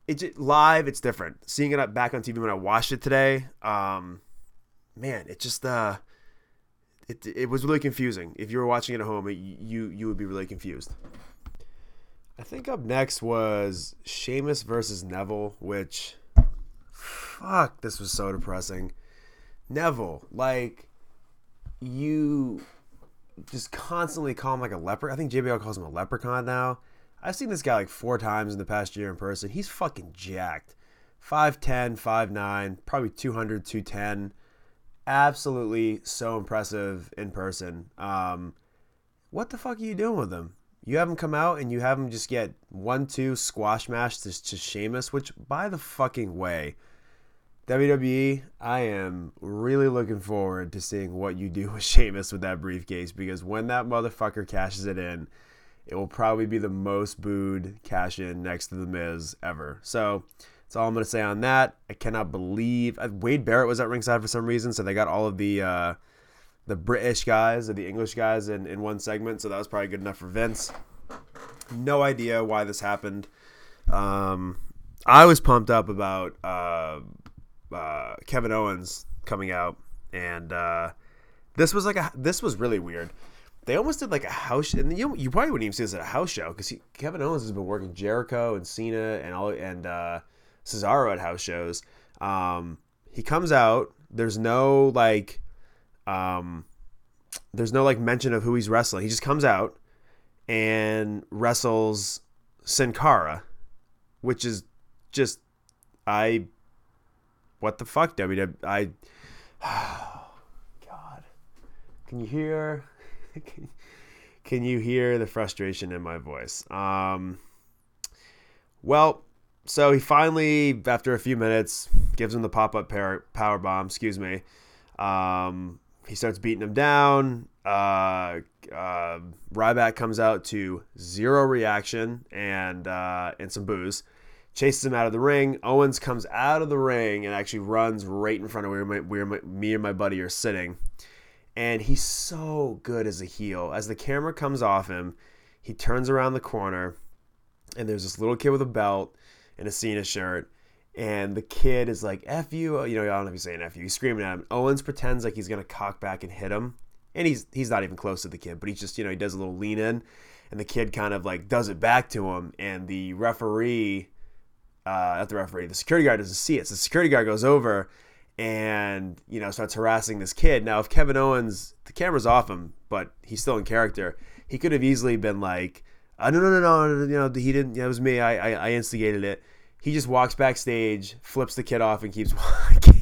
it live, it's different. Seeing it back on TV when I watched it today, um, man, it just uh, it it was really confusing. If you were watching it at home, it, you you would be really confused. I think up next was Sheamus versus Neville, which fuck, this was so depressing. Neville, like you just constantly call him like a leper. I think JBL calls him a leprechaun now. I've seen this guy like four times in the past year in person. He's fucking jacked. 5'10, 5'9, probably 200, 210. Absolutely so impressive in person. Um, what the fuck are you doing with him? You have him come out and you have him just get one, two squash match to, to Sheamus, which, by the fucking way, WWE, I am really looking forward to seeing what you do [LAUGHS] with Sheamus with that briefcase because when that motherfucker cashes it in, it will probably be the most booed cash in next to The Miz ever. So that's all I'm going to say on that. I cannot believe uh, Wade Barrett was at ringside for some reason, so they got all of the uh, the British guys or the English guys in, in one segment, so that was probably good enough for Vince. No idea why this happened. Um, I was pumped up about. Uh, uh, Kevin Owens coming out, and uh, this was like a this was really weird. They almost did like a house, and you you probably wouldn't even see this at a house show because Kevin Owens has been working Jericho and Cena and all and uh, Cesaro at house shows. Um, he comes out. There's no like, um, there's no like mention of who he's wrestling. He just comes out and wrestles Sin Cara, which is just I what the fuck, WWE? I, [SIGHS] God, can you hear? [LAUGHS] Can, you hear the frustration in my voice? Um, well, so he finally, after a few minutes, gives him the pop up power bomb. Excuse me. Um, he starts beating him down. Uh, uh, Ryback comes out to zero reaction and uh, and some boos chases him out of the ring. Owens comes out of the ring and actually runs right in front of where, my, where my, me and my buddy are sitting. And he's so good as a heel. As the camera comes off him, he turns around the corner, and there's this little kid with a belt and a Cena shirt. And the kid is like, F you. You know, I don't know if he's saying F you. He's screaming at him. Owens pretends like he's going to cock back and hit him. And he's he's not even close to the kid, but he's just, you know, he does a little lean in. And the kid kind of like does it back to him. And the referee uh, at the referee. The security guard doesn't see it. So the security guard goes over and, you know, starts harassing this kid. Now, if Kevin Owens, the camera's off him, but he's still in character, he could have easily been like, uh, no, no, no, no, you know, he didn't, it was me. I, I, I instigated it. He just walks backstage, flips the kid off, and keeps [LAUGHS] walking.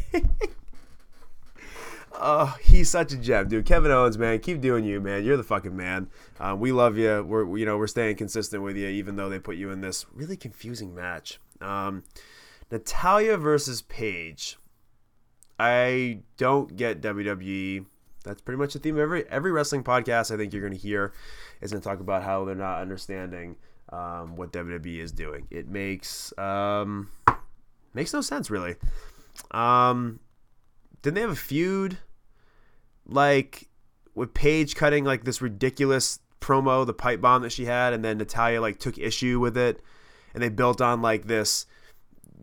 Oh, he's such a gem, dude. Kevin Owens, man, keep doing you, man. You're the fucking man. Um, we love you. We're, you know, we're staying consistent with you, even though they put you in this really confusing match. Um, Natalya versus Paige. I don't get WWE. That's pretty much the theme of every every wrestling podcast. I think you're going to hear is going to talk about how they're not understanding um, what WWE is doing. It makes um, makes no sense really. Um, didn't they have a feud like with Paige cutting like this ridiculous promo, the pipe bomb that she had, and then Natalya like took issue with it, and they built on like this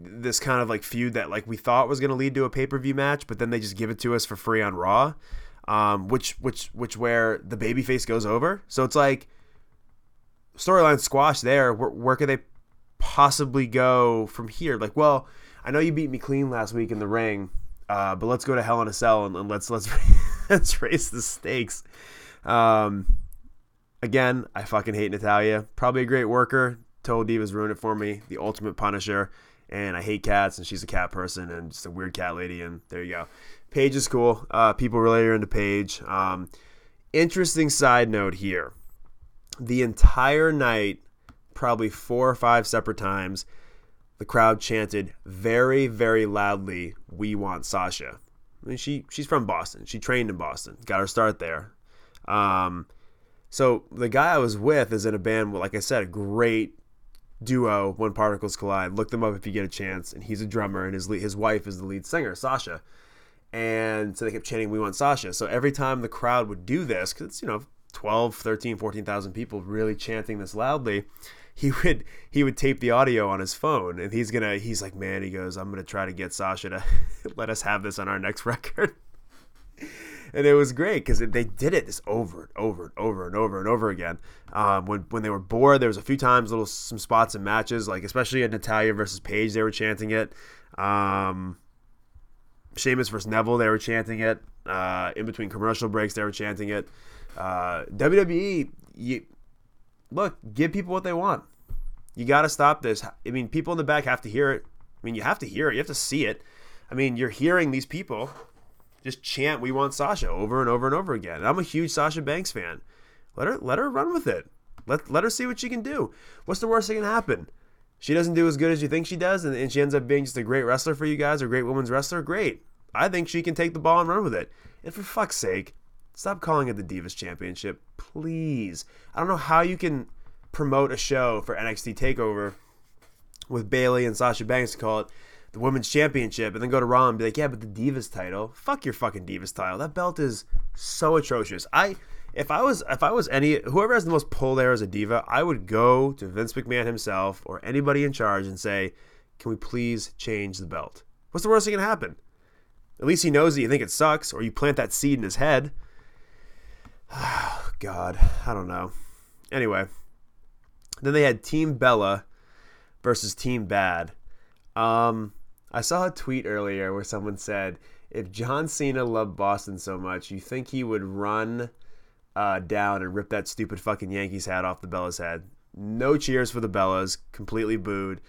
this kind of like feud that like we thought was going to lead to a pay per view match, but then they just give it to us for free on Raw, um, which which which where the babyface goes over. So it's like storyline squash there. Where, where could they possibly go from here? Like, well, I know you beat me clean last week in the ring, uh, but let's go to Hell in a Cell and, and let's let's [LAUGHS] let's raise the stakes. Um, again, I fucking hate Natalya. Probably a great worker. Total Divas ruined it for me. The ultimate Punisher and I hate cats, and she's a cat person, and just a weird cat lady, and there you go. Paige is cool. Uh, people really are into Paige. Um, interesting side note here: the entire night, probably four or five separate times, the crowd chanted very, very loudly, "We want Sasha." I mean, she she's from Boston. She trained in Boston. Got her start there. Um, so the guy I was with is in a band, like I said, a great duo when particles collide look them up if you get a chance and he's a drummer and his his wife is the lead singer sasha and so they kept chanting we want sasha so every time the crowd would do this because it's you know 12 13 14,000 people really chanting this loudly he would he would tape the audio on his phone and he's gonna he's like man he goes i'm gonna try to get sasha to [LAUGHS] let us have this on our next [LAUGHS] record and it was great because they did it this over and over and over and over and over again. Um, when when they were bored, there was a few times, little some spots in matches, like especially at Natalya versus Paige, they were chanting it. Um, Sheamus versus Neville, they were chanting it. Uh, in between commercial breaks, they were chanting it. Uh, WWE, you look, give people what they want. You got to stop this. I mean, people in the back have to hear it. I mean, you have to hear it. You have to see it. I mean, you're hearing these people just chant "We want Sasha" over and over and over again. And I'm a huge Sasha Banks fan. Let her let her run with it. Let let her see what she can do. What's the worst that can happen? She doesn't do as good as you think she does, and, and she ends up being just a great wrestler for you guys, or great women's wrestler. Great. I think she can take the ball and run with it. And for fuck's sake, stop calling it the Divas Championship, please. I don't know how you can promote a show for NXT Takeover with Bayley and Sasha Banks to call it the women's championship and then go to Raw and be like, yeah, but the Divas title, fuck your fucking Divas title. That belt is so atrocious. I if I was if I was any whoever has the most pull there as a diva, I would go to Vince McMahon himself or anybody in charge and say, can we please change the belt? What's the worst thing that can happen? At least he knows that you think it sucks, or you plant that seed in his head. Oh, [SIGHS] God, I don't know. Anyway, then they had Team Bella versus Team Bad. Um, I saw a tweet earlier where someone said, if John Cena loved Boston so much, you think he would run uh, down and rip that stupid fucking Yankees hat off the Bellas head? No cheers for the Bellas, completely booed.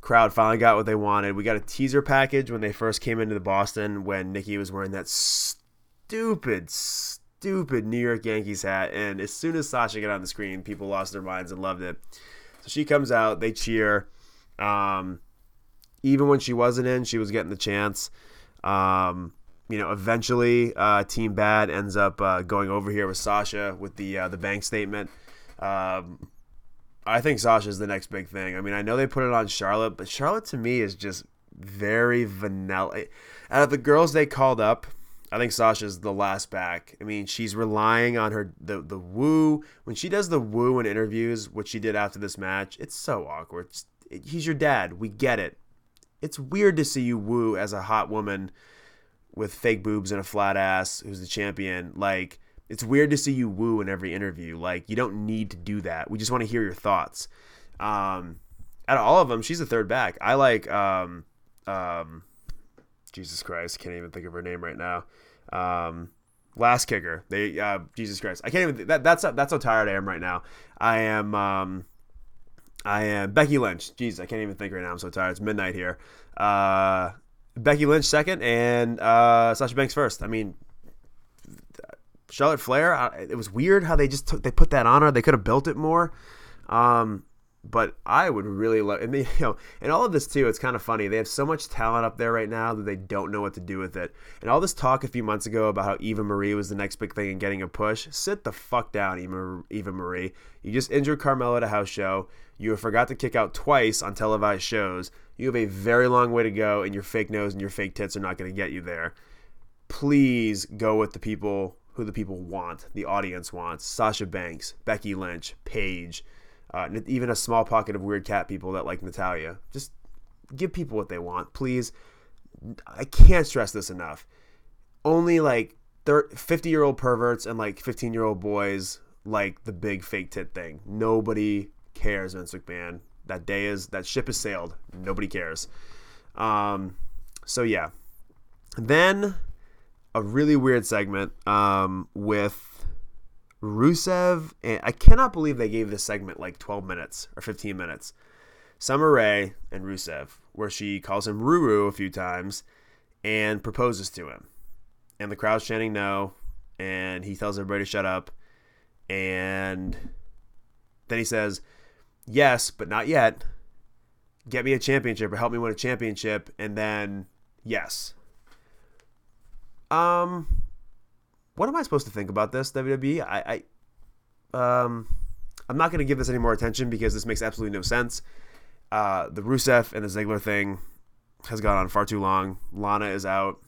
Crowd finally got what they wanted. We got a teaser package when they first came into the Boston when Nikki was wearing that stupid, stupid New York Yankees hat. And as soon as Sasha got on the screen, people lost their minds and loved it. So she comes out, they cheer. Um, even when she wasn't in, she was getting the chance. Um, you know, eventually, uh, Team Bad ends up uh, going over here with Sasha with the uh, the bank statement. Um, I think Sasha's the next big thing. I mean, I know they put it on Charlotte, but Charlotte to me is just very vanilla. Out of the girls they called up, I think Sasha's the last back. I mean, she's relying on her the the woo when she does the woo in interviews, which she did after this match. It's so awkward. he's your dad. We get it it's weird to see you woo as a hot woman with fake boobs and a flat ass who's the champion. Like, it's weird to see you woo in every interview. Like, you don't need to do that. We just want to hear your thoughts. Um, out of all of them, she's the third back. I like, um, um, Jesus Christ, can't even think of her name right now. Um, last kicker. They, uh, Jesus Christ, I can't even. That, that's that's how tired I am right now. I am. Um, I am Becky Lynch. Jeez, I can't even think right now. I'm so tired. It's midnight here. Uh, Becky Lynch second and uh, Sasha Banks first. I mean, Charlotte Flair. It was weird how they just took they put that on her. They could have built it more. Um, but I would really love, and they, [LAUGHS] you know, and all of this too. It's kind of funny. They have so much talent up there right now that they don't know what to do with it. And all this talk a few months ago about how Eva Marie was the next big thing and getting a push. Sit the fuck down, Eva, Eva Marie. You just injured Carmella at a house show. You forgot to kick out twice on televised shows. You have a very long way to go, and your fake nose and your fake tits are not going to get you there. Please go with the people who the people want, the audience wants. Sasha Banks, Becky Lynch, Paige, uh, even a small pocket of weird cat people that like Natalya. Just give people what they want, please. I can't stress this enough. Only like 50 year old perverts and like 15 year old boys like the big fake tit thing. Nobody cares, Vince McMahon. That day is that ship has sailed. Nobody cares. Um, so yeah. Then a really weird segment um, with Rusev. And I cannot believe they gave this segment like 12 minutes or 15 minutes. Summer Rae and Rusev, where she calls him Ruru a few times and proposes to him. And the crowd's chanting no. And he tells everybody to shut up. And then he says, Yes, but not yet. Get me a championship or help me win a championship. And then, yes. Um, what am I supposed to think about this WWE? I, I um, I'm not going to give this any more attention because this makes absolutely no sense. Uh, the Rusev and the Ziggler thing has gone on far too long. Lana is out.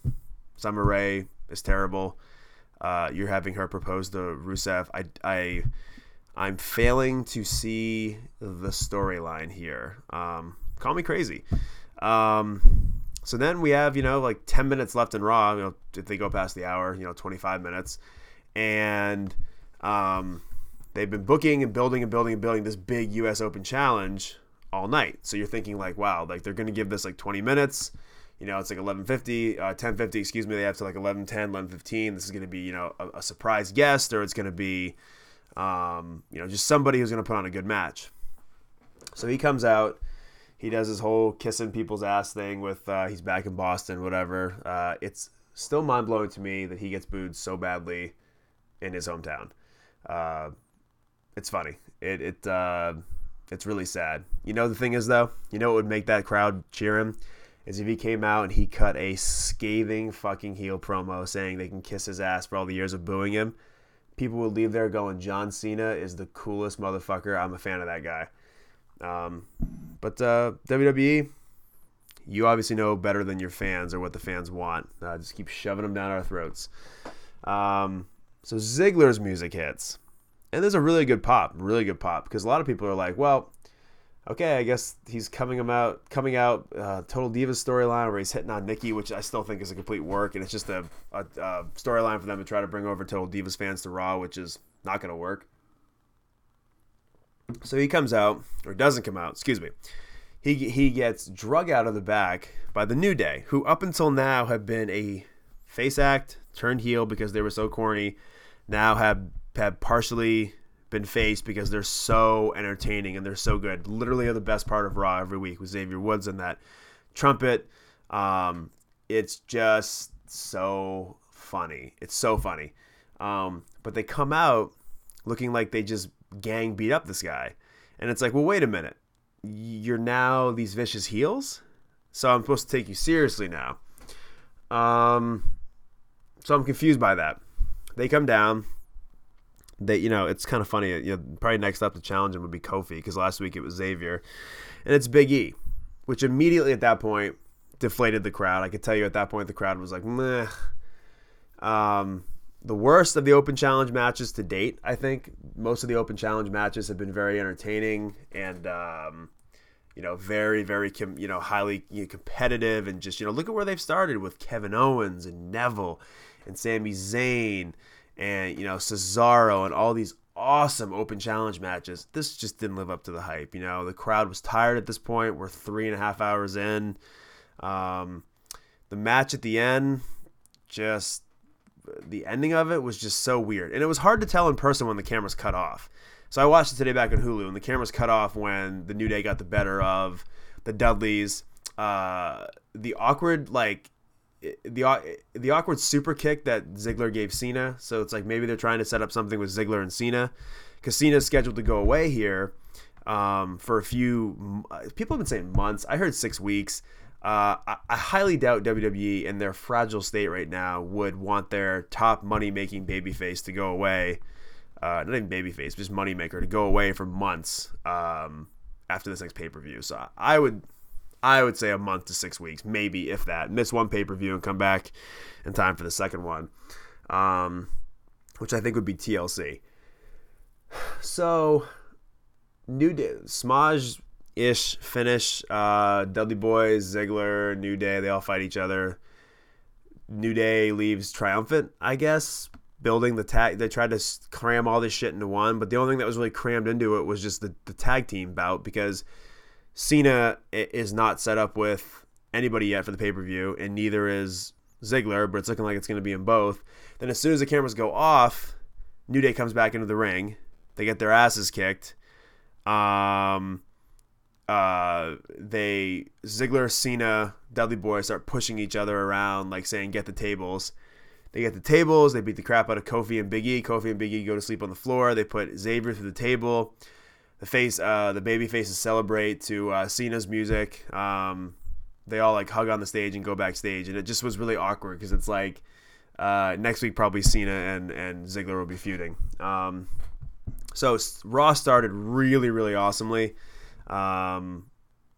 Summer Rae is terrible. Uh, you're having her propose to Rusev. I, I, I'm failing to see the storyline here. Um, call me crazy. Um, so then we have, you know, like 10 minutes left in Raw. You know, if they go past the hour, you know, 25 minutes. And um, they've been booking and building and building and building this big U.S. Open challenge all night. So you're thinking like, wow, like they're going to give this like 20 minutes. You know, it's like 11:50, uh, 10:50, excuse me. They have to like 11:10, 11:15. This is going to be, you know, a, a, surprise guest, or it's going to be, um, you know, just somebody who's going to put on a good match. So he comes out. He does his whole kissing people's ass thing with uh, he's back in Boston, whatever. Uh, it's still mind blowing to me that he gets booed so badly in his hometown. Uh, it's funny. It it uh, it's really sad. You know the thing is though, you know what would make that crowd cheer him is if he came out and he cut a scathing fucking heel promo saying they can kiss his ass for all the years of booing him. People would leave there going, John Cena is the coolest motherfucker. I'm a fan of that guy. Um, but uh, WWE, you obviously know better than your fans or what the fans want. Uh, just keep shoving them down our throats. Um, so Ziggler's music hits. And there's a really good pop, really good pop, because a lot of people are like, well, okay, I guess he's coming out, coming out, uh, Total Divas storyline where he's hitting on Nikki, which I still think is a complete work, and it's just a, a, a storyline for them to try to bring over Total Divas fans to Raw, which is not going to work. So he comes out, or doesn't come out, excuse me. He, he gets drug out of the back by the New Day, who up until now have been a face act, turned heel because they were so corny, now have, have partially been faced because they're so entertaining and they're so good. Literally, are the best part of Raw every week with Xavier Woods and that trumpet. Um, it's just so funny. It's so funny. Um, but they come out looking like they just gang beat up this guy, and it's like, well, wait a minute. You're now these vicious heels, so I'm supposed to take you seriously now. Um, so I'm confused by that. They come down they you know it's kind of funny. You know, probably next up to challenge him would be Kofi because last week it was Xavier, and it's Big E, which immediately at that point deflated the crowd. I could tell you at that point the crowd was like, meh. Um, the worst of the Open Challenge matches to date. I think most of the Open Challenge matches have been very entertaining and. Um, you know, very, very, you know, highly you know, competitive, and just you know, look at where they've started with Kevin Owens and Neville and Sami Zayn and you know Cesaro and all these awesome open challenge matches. This just didn't live up to the hype. You know, the crowd was tired at this point. We're three and a half hours in. Um, the match at the end, just the ending of it was just so weird, and it was hard to tell in person when the cameras cut off. So I watched it today back on Hulu, and the cameras cut off when the New Day got the better of the Dudleys. Uh, the awkward like the the awkward super kick that Ziggler gave Cena. So it's like maybe they're trying to set up something with Ziggler and Cena because Cena's scheduled to go away here um, for a few. People have been saying months. I heard six weeks. Uh, I, I, highly doubt WWE in their fragile state right now would want their top money making babyface to go away. Uh, not even babyface, just moneymaker to go away for months um, after this next pay per view. So I would I would say a month to six weeks, maybe if that. Miss one pay per view and come back in time for the second one. Um, which I think would be TLC. [SIGHS] So, New Day, Smaj ish finish. Uh, Dudley Boys, Ziggler, New Day, they all fight each other. New Day leaves triumphant, I guess. Building the tag, they tried to cram all this shit into one, but the only thing that was really crammed into it was just the, the tag team bout because Cena is not set up with anybody yet for the pay per view, and neither is Ziggler, but it's looking like it's going to be in both. Then, as soon as the cameras go off, New Day comes back into the ring. They get their asses kicked. Um, uh, they Ziggler, Cena, Dudley Boy start pushing each other around, like saying, "Get the tables." They get the tables. They beat the crap out of Kofi and Big E. Kofi and Big E go to sleep on the floor. They put Xavier through the table. The face, uh, the baby faces celebrate to uh, Cena's music. Um, they all like hug on the stage and go backstage, and it just was really awkward because it's like uh, next week probably Cena and and Ziggler will be feuding. Um, so Raw started really really awesomely. Um,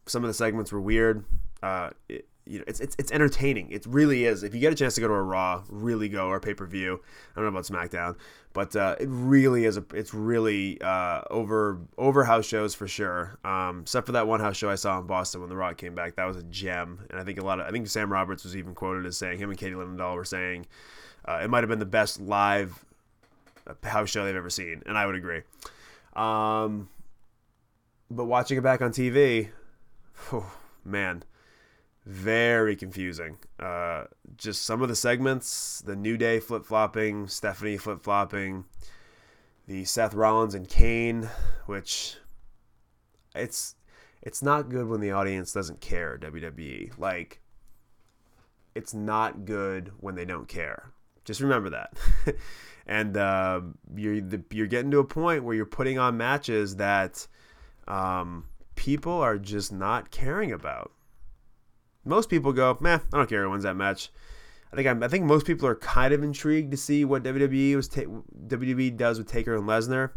some of the segments were weird. Uh, it, you know, it's, it's it's entertaining. It really is. If you get a chance to go to a Raw, really go or pay per view. I don't know about SmackDown, but uh, it really is. A, it's really uh, over over house shows for sure. Um, except for that one house show I saw in Boston when The Rock came back, that was a gem. And I think a lot of I think Sam Roberts was even quoted as saying him and Katie Linendoll were saying uh, it might have been the best live house show they've ever seen, and I would agree. Um, but watching it back on TV, oh, man very confusing. Uh, just some of the segments, the New Day flip flopping, Stephanie flip flopping, the Seth Rollins and Kane, which it's it's not good when the audience doesn't care. WWE like it's not good when they don't care. Just remember that. [LAUGHS] and uh, you're the, you're getting to a point where you're putting on matches that um, people are just not caring about most people go, meh, I don't care who wins that match. I think I'm, i think most people are kind of intrigued to see what WWE was ta- WWE does with Taker and Lesnar.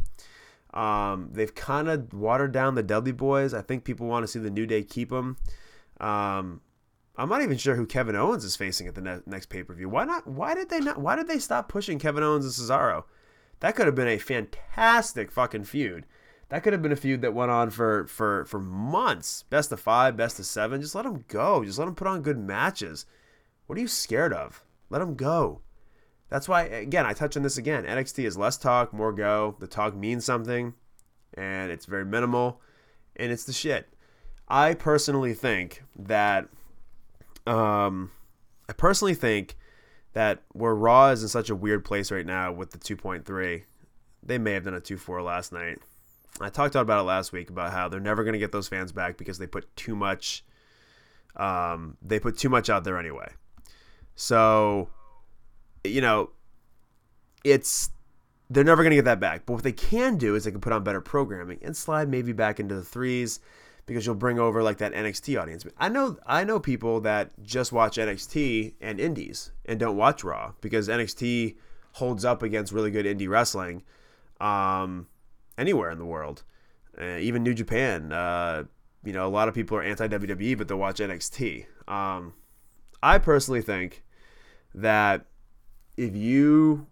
Um, they've kind of watered down the Dudley Boys. I think people want to see the New Day keep them. Um, I'm not even sure who Kevin Owens is facing at the ne- next pay per view. Why not? Why did they not? Why did they stop pushing Kevin Owens and Cesaro? That could have been a fantastic fucking feud. That could have been a feud that went on for for for months. Best of five, best of seven. Just let them go. Just let them put on good matches. What are you scared of? Let them go. That's why again I touch on this again. NXT is less talk, more go. The talk means something, and it's very minimal, and it's the shit. I personally think that, um, I personally think that where Raw is in such a weird place right now with the 2.3, they may have done a 2.4 last night. I talked about it last week about how they're never going to get those fans back because they put too much. Um, they put too much out there anyway. So, you know, it's they're never going to get that back. But what they can do is they can put on better programming and slide maybe back into the threes because you'll bring over like that NXT audience. I know I know people that just watch NXT and indies and don't watch Raw because NXT holds up against really good indie wrestling. Um, anywhere in the world, uh, even New Japan. Uh, you know, a lot of people are anti WWE, but they'll watch NXT. Um, I personally think that if you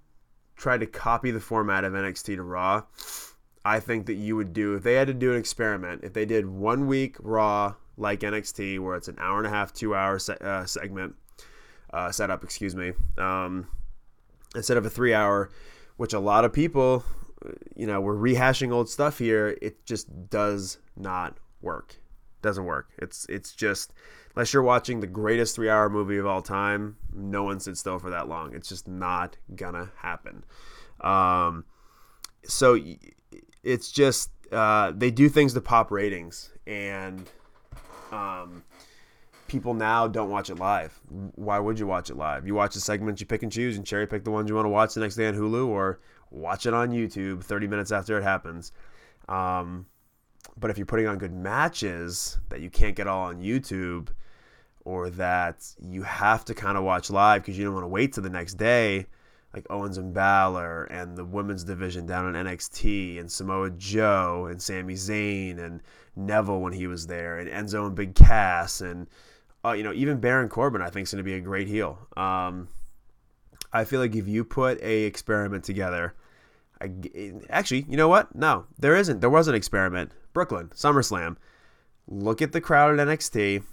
try to copy the format of NXT to Raw, I think that you would do if they had to do an experiment. If they did one week Raw like NXT, where it's an hour and a half, two hour se- uh, segment uh, setup, excuse me, um, instead of a three hour, which a lot of people you know, we're rehashing old stuff here. It just does not work. Doesn't work. It's it's just unless you're watching the greatest three hour movie of all time, no one sits still for that long. It's just not gonna happen. Um, so it's just uh, they do things to pop ratings, and um, people now don't watch it live. Why would you watch it live? You watch the segments, you pick and choose, and cherry pick the ones you want to watch the next day on Hulu, or watch it on YouTube 30 minutes after it happens. Um, but if you're putting on good matches that you can't get all on YouTube, or that you have to kind of watch live because you don't want to wait till the next day, like Owens and Balor and the women's division down in NXT and Samoa Joe and Sami Zayn and Neville when he was there and Enzo and Big Cass and uh, you know even Baron Corbin I think is going to be a great heel. Um, I feel like if you put a experiment together, I, actually, you know what? No, there isn't. There was an experiment. Brooklyn SummerSlam. Look at the crowd at NXT,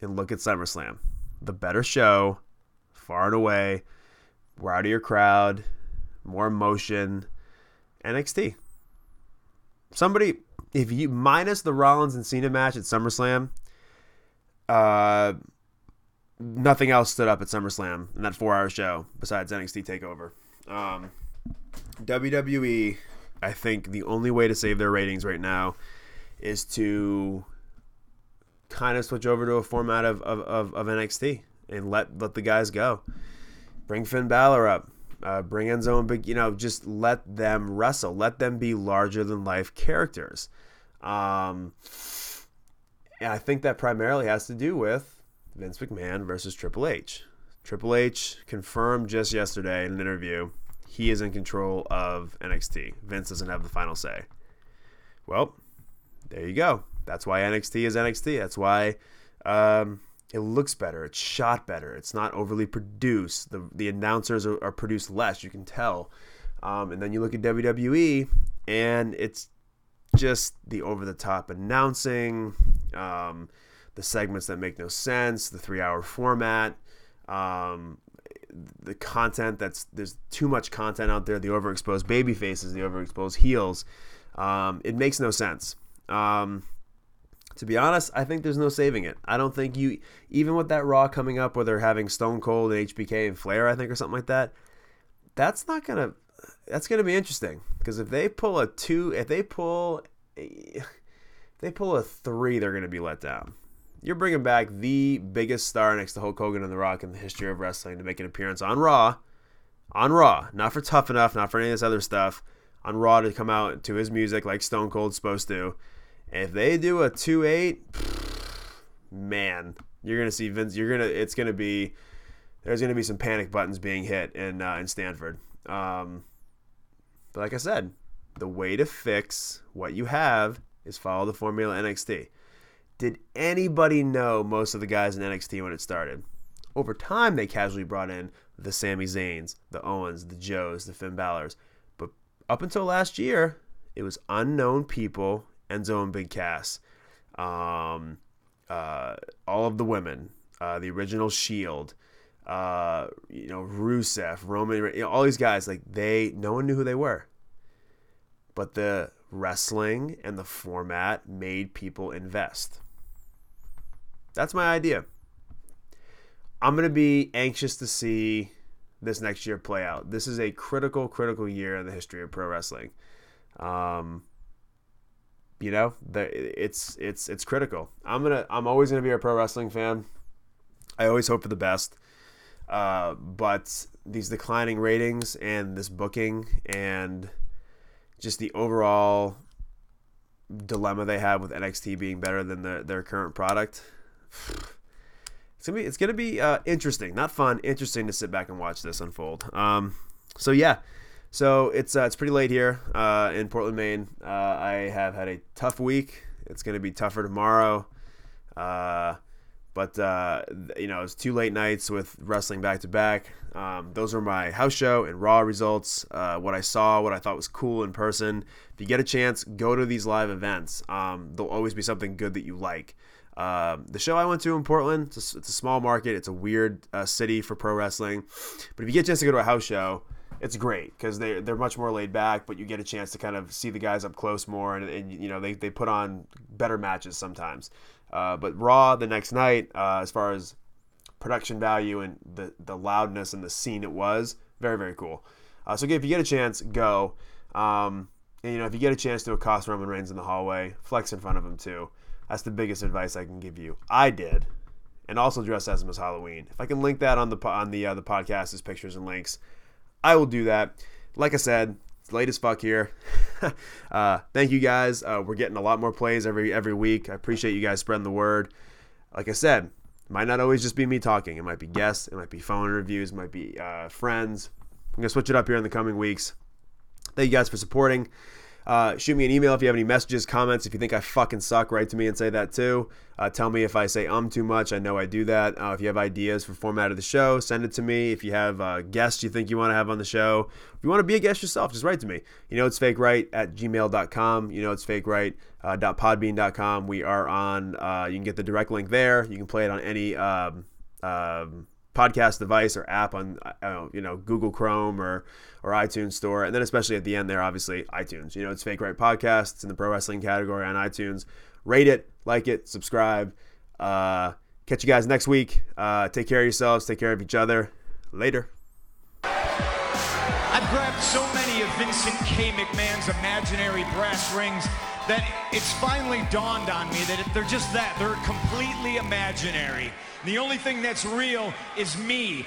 and look at SummerSlam. The better show, far and away. Rowdier crowd, more emotion. NXT. Somebody, if you minus the Rollins and Cena match at SummerSlam, uh, nothing else stood up at SummerSlam in that four-hour show besides NXT Takeover. Um, WWE, I think the only way to save their ratings right now is to kind of switch over to a format of, of, of, of NXT and let let the guys go. Bring Finn Balor up. Uh, bring Enzo and Big, you know, just let them wrestle. Let them be larger than life characters. Um, and I think that primarily has to do with Vince McMahon versus Triple H. Triple H confirmed just yesterday in an interview he is in control of NXT. Vince doesn't have the final say. Well, there you go. That's why NXT is NXT. That's why um, it looks better. It's shot better. It's not overly produced. The the announcers are, are produced less. You can tell. Um, and then you look at WWE, and it's just the over the top announcing, um, the segments that make no sense, the three hour format, um, the content that's there's too much content out there, the overexposed baby faces, the overexposed heels. Um, it makes no sense. Um, to be honest, I think there's no saving it. I don't think you, even with that Raw coming up where they're having Stone Cold and HBK and Flair, I think, or something like that, that's not gonna, that's gonna be interesting because if they pull a two, if they pull, if they pull a three, they're gonna be let down. You're bringing back the biggest star next to Hulk Hogan and The Rock in the history of wrestling to make an appearance on Raw, on Raw, not for Tough Enough, not for any of this other stuff, on Raw to come out to his music like Stone Cold's supposed to if they do a two eight, man, you're gonna see Vince. You're gonna. It's gonna be. There's gonna be some panic buttons being hit in uh, in Stamford. Um, but like I said, the way to fix what you have is follow the formula NXT. Did anybody know most of the guys in NXT when it started? Over time, they casually brought in the Sami Zayns, the Owens, the Joes, the Finn Balor's. But up until last year, it was unknown people Enzo and Big Cass, um, uh, all of the women, uh, the original Shield, uh, you know Rusev, Roman, you know, all these guys. Like they, no one knew who they were, but the wrestling and the format made people invest. That's my idea. I'm gonna be anxious to see this next year play out. This is a critical, critical year in the history of pro wrestling. Um, you know, the, it's it's it's critical. I'm gonna I'm always gonna be a pro wrestling fan. I always hope for the best. Uh, but these declining ratings and this booking and just the overall dilemma they have with NXT being better than their, their current product. It's gonna be it's gonna be uh, interesting, not fun, interesting to sit back and watch this unfold. Um, so yeah, so it's uh, it's pretty late here uh, in Portland, Maine. Uh, I have had a tough week. It's to be tougher tomorrow. Uh, but uh, you know, it's two late nights with wrestling back to back. Um, those are my house show and Raw results. What I saw, what I thought was cool in person. If you get a chance, go to these live events. Um, there'll always be something good that you like. Uh, the show I went to in Portland, it's a, it's a small market. It's a weird uh, city for pro wrestling. But if you get a chance to go to a house show, it's great because they they're much more laid back, but you get a chance to kind of see the guys up close more, and, and you know they, they put on better matches sometimes. Uh, but Raw the next night, uh, as far as production value and the the loudness and the scene it was, very very cool. Uh, so if you get a chance, go. Um, and you know if you get a chance to accost Roman Reigns in the hallway, flex in front of him too. That's the biggest advice I can give you. I did, and also dress as him as Halloween. If I can link that on the on the uh, the podcast as pictures and links. I will do that. Like I said, it's late as fuck here. [LAUGHS] uh, thank you guys. Uh, we're getting a lot more plays every every week. I appreciate you guys spreading the word. Like I said, might not always just be me talking. It might be guests. It might be phone interviews. It might be uh, friends. I'm gonna switch it up here in the coming weeks. Thank you guys for supporting. Uh, shoot me an email if you have any messages, comments. If you think I fucking suck, write to me and say that too. Uh, tell me if I say um too much. I know I do that. Uh, if you have ideas for format of the show, send it to me. If you have uh, guests you think you want to have on the show, if you want to be a guest yourself, just write to me. You know it's fake right at gmail.com. You know it's fake right uh, .podbean.com. We are on. Uh, you can get the direct link there. You can play it on any. Um, um, podcast device or app on you know Google Chrome or or iTunes Store, and then especially at the end there, obviously iTunes. You know, it's Fake Right Podcast. It's in the pro wrestling category on iTunes. Rate it, like it, subscribe. Uh, catch you guys next week. Uh, take care of yourselves. Take care of each other. Later. I've grabbed so many Vincent K. McMahon's imaginary brass rings that it's finally dawned on me that they're just that. They're completely imaginary. The only thing that's real is me.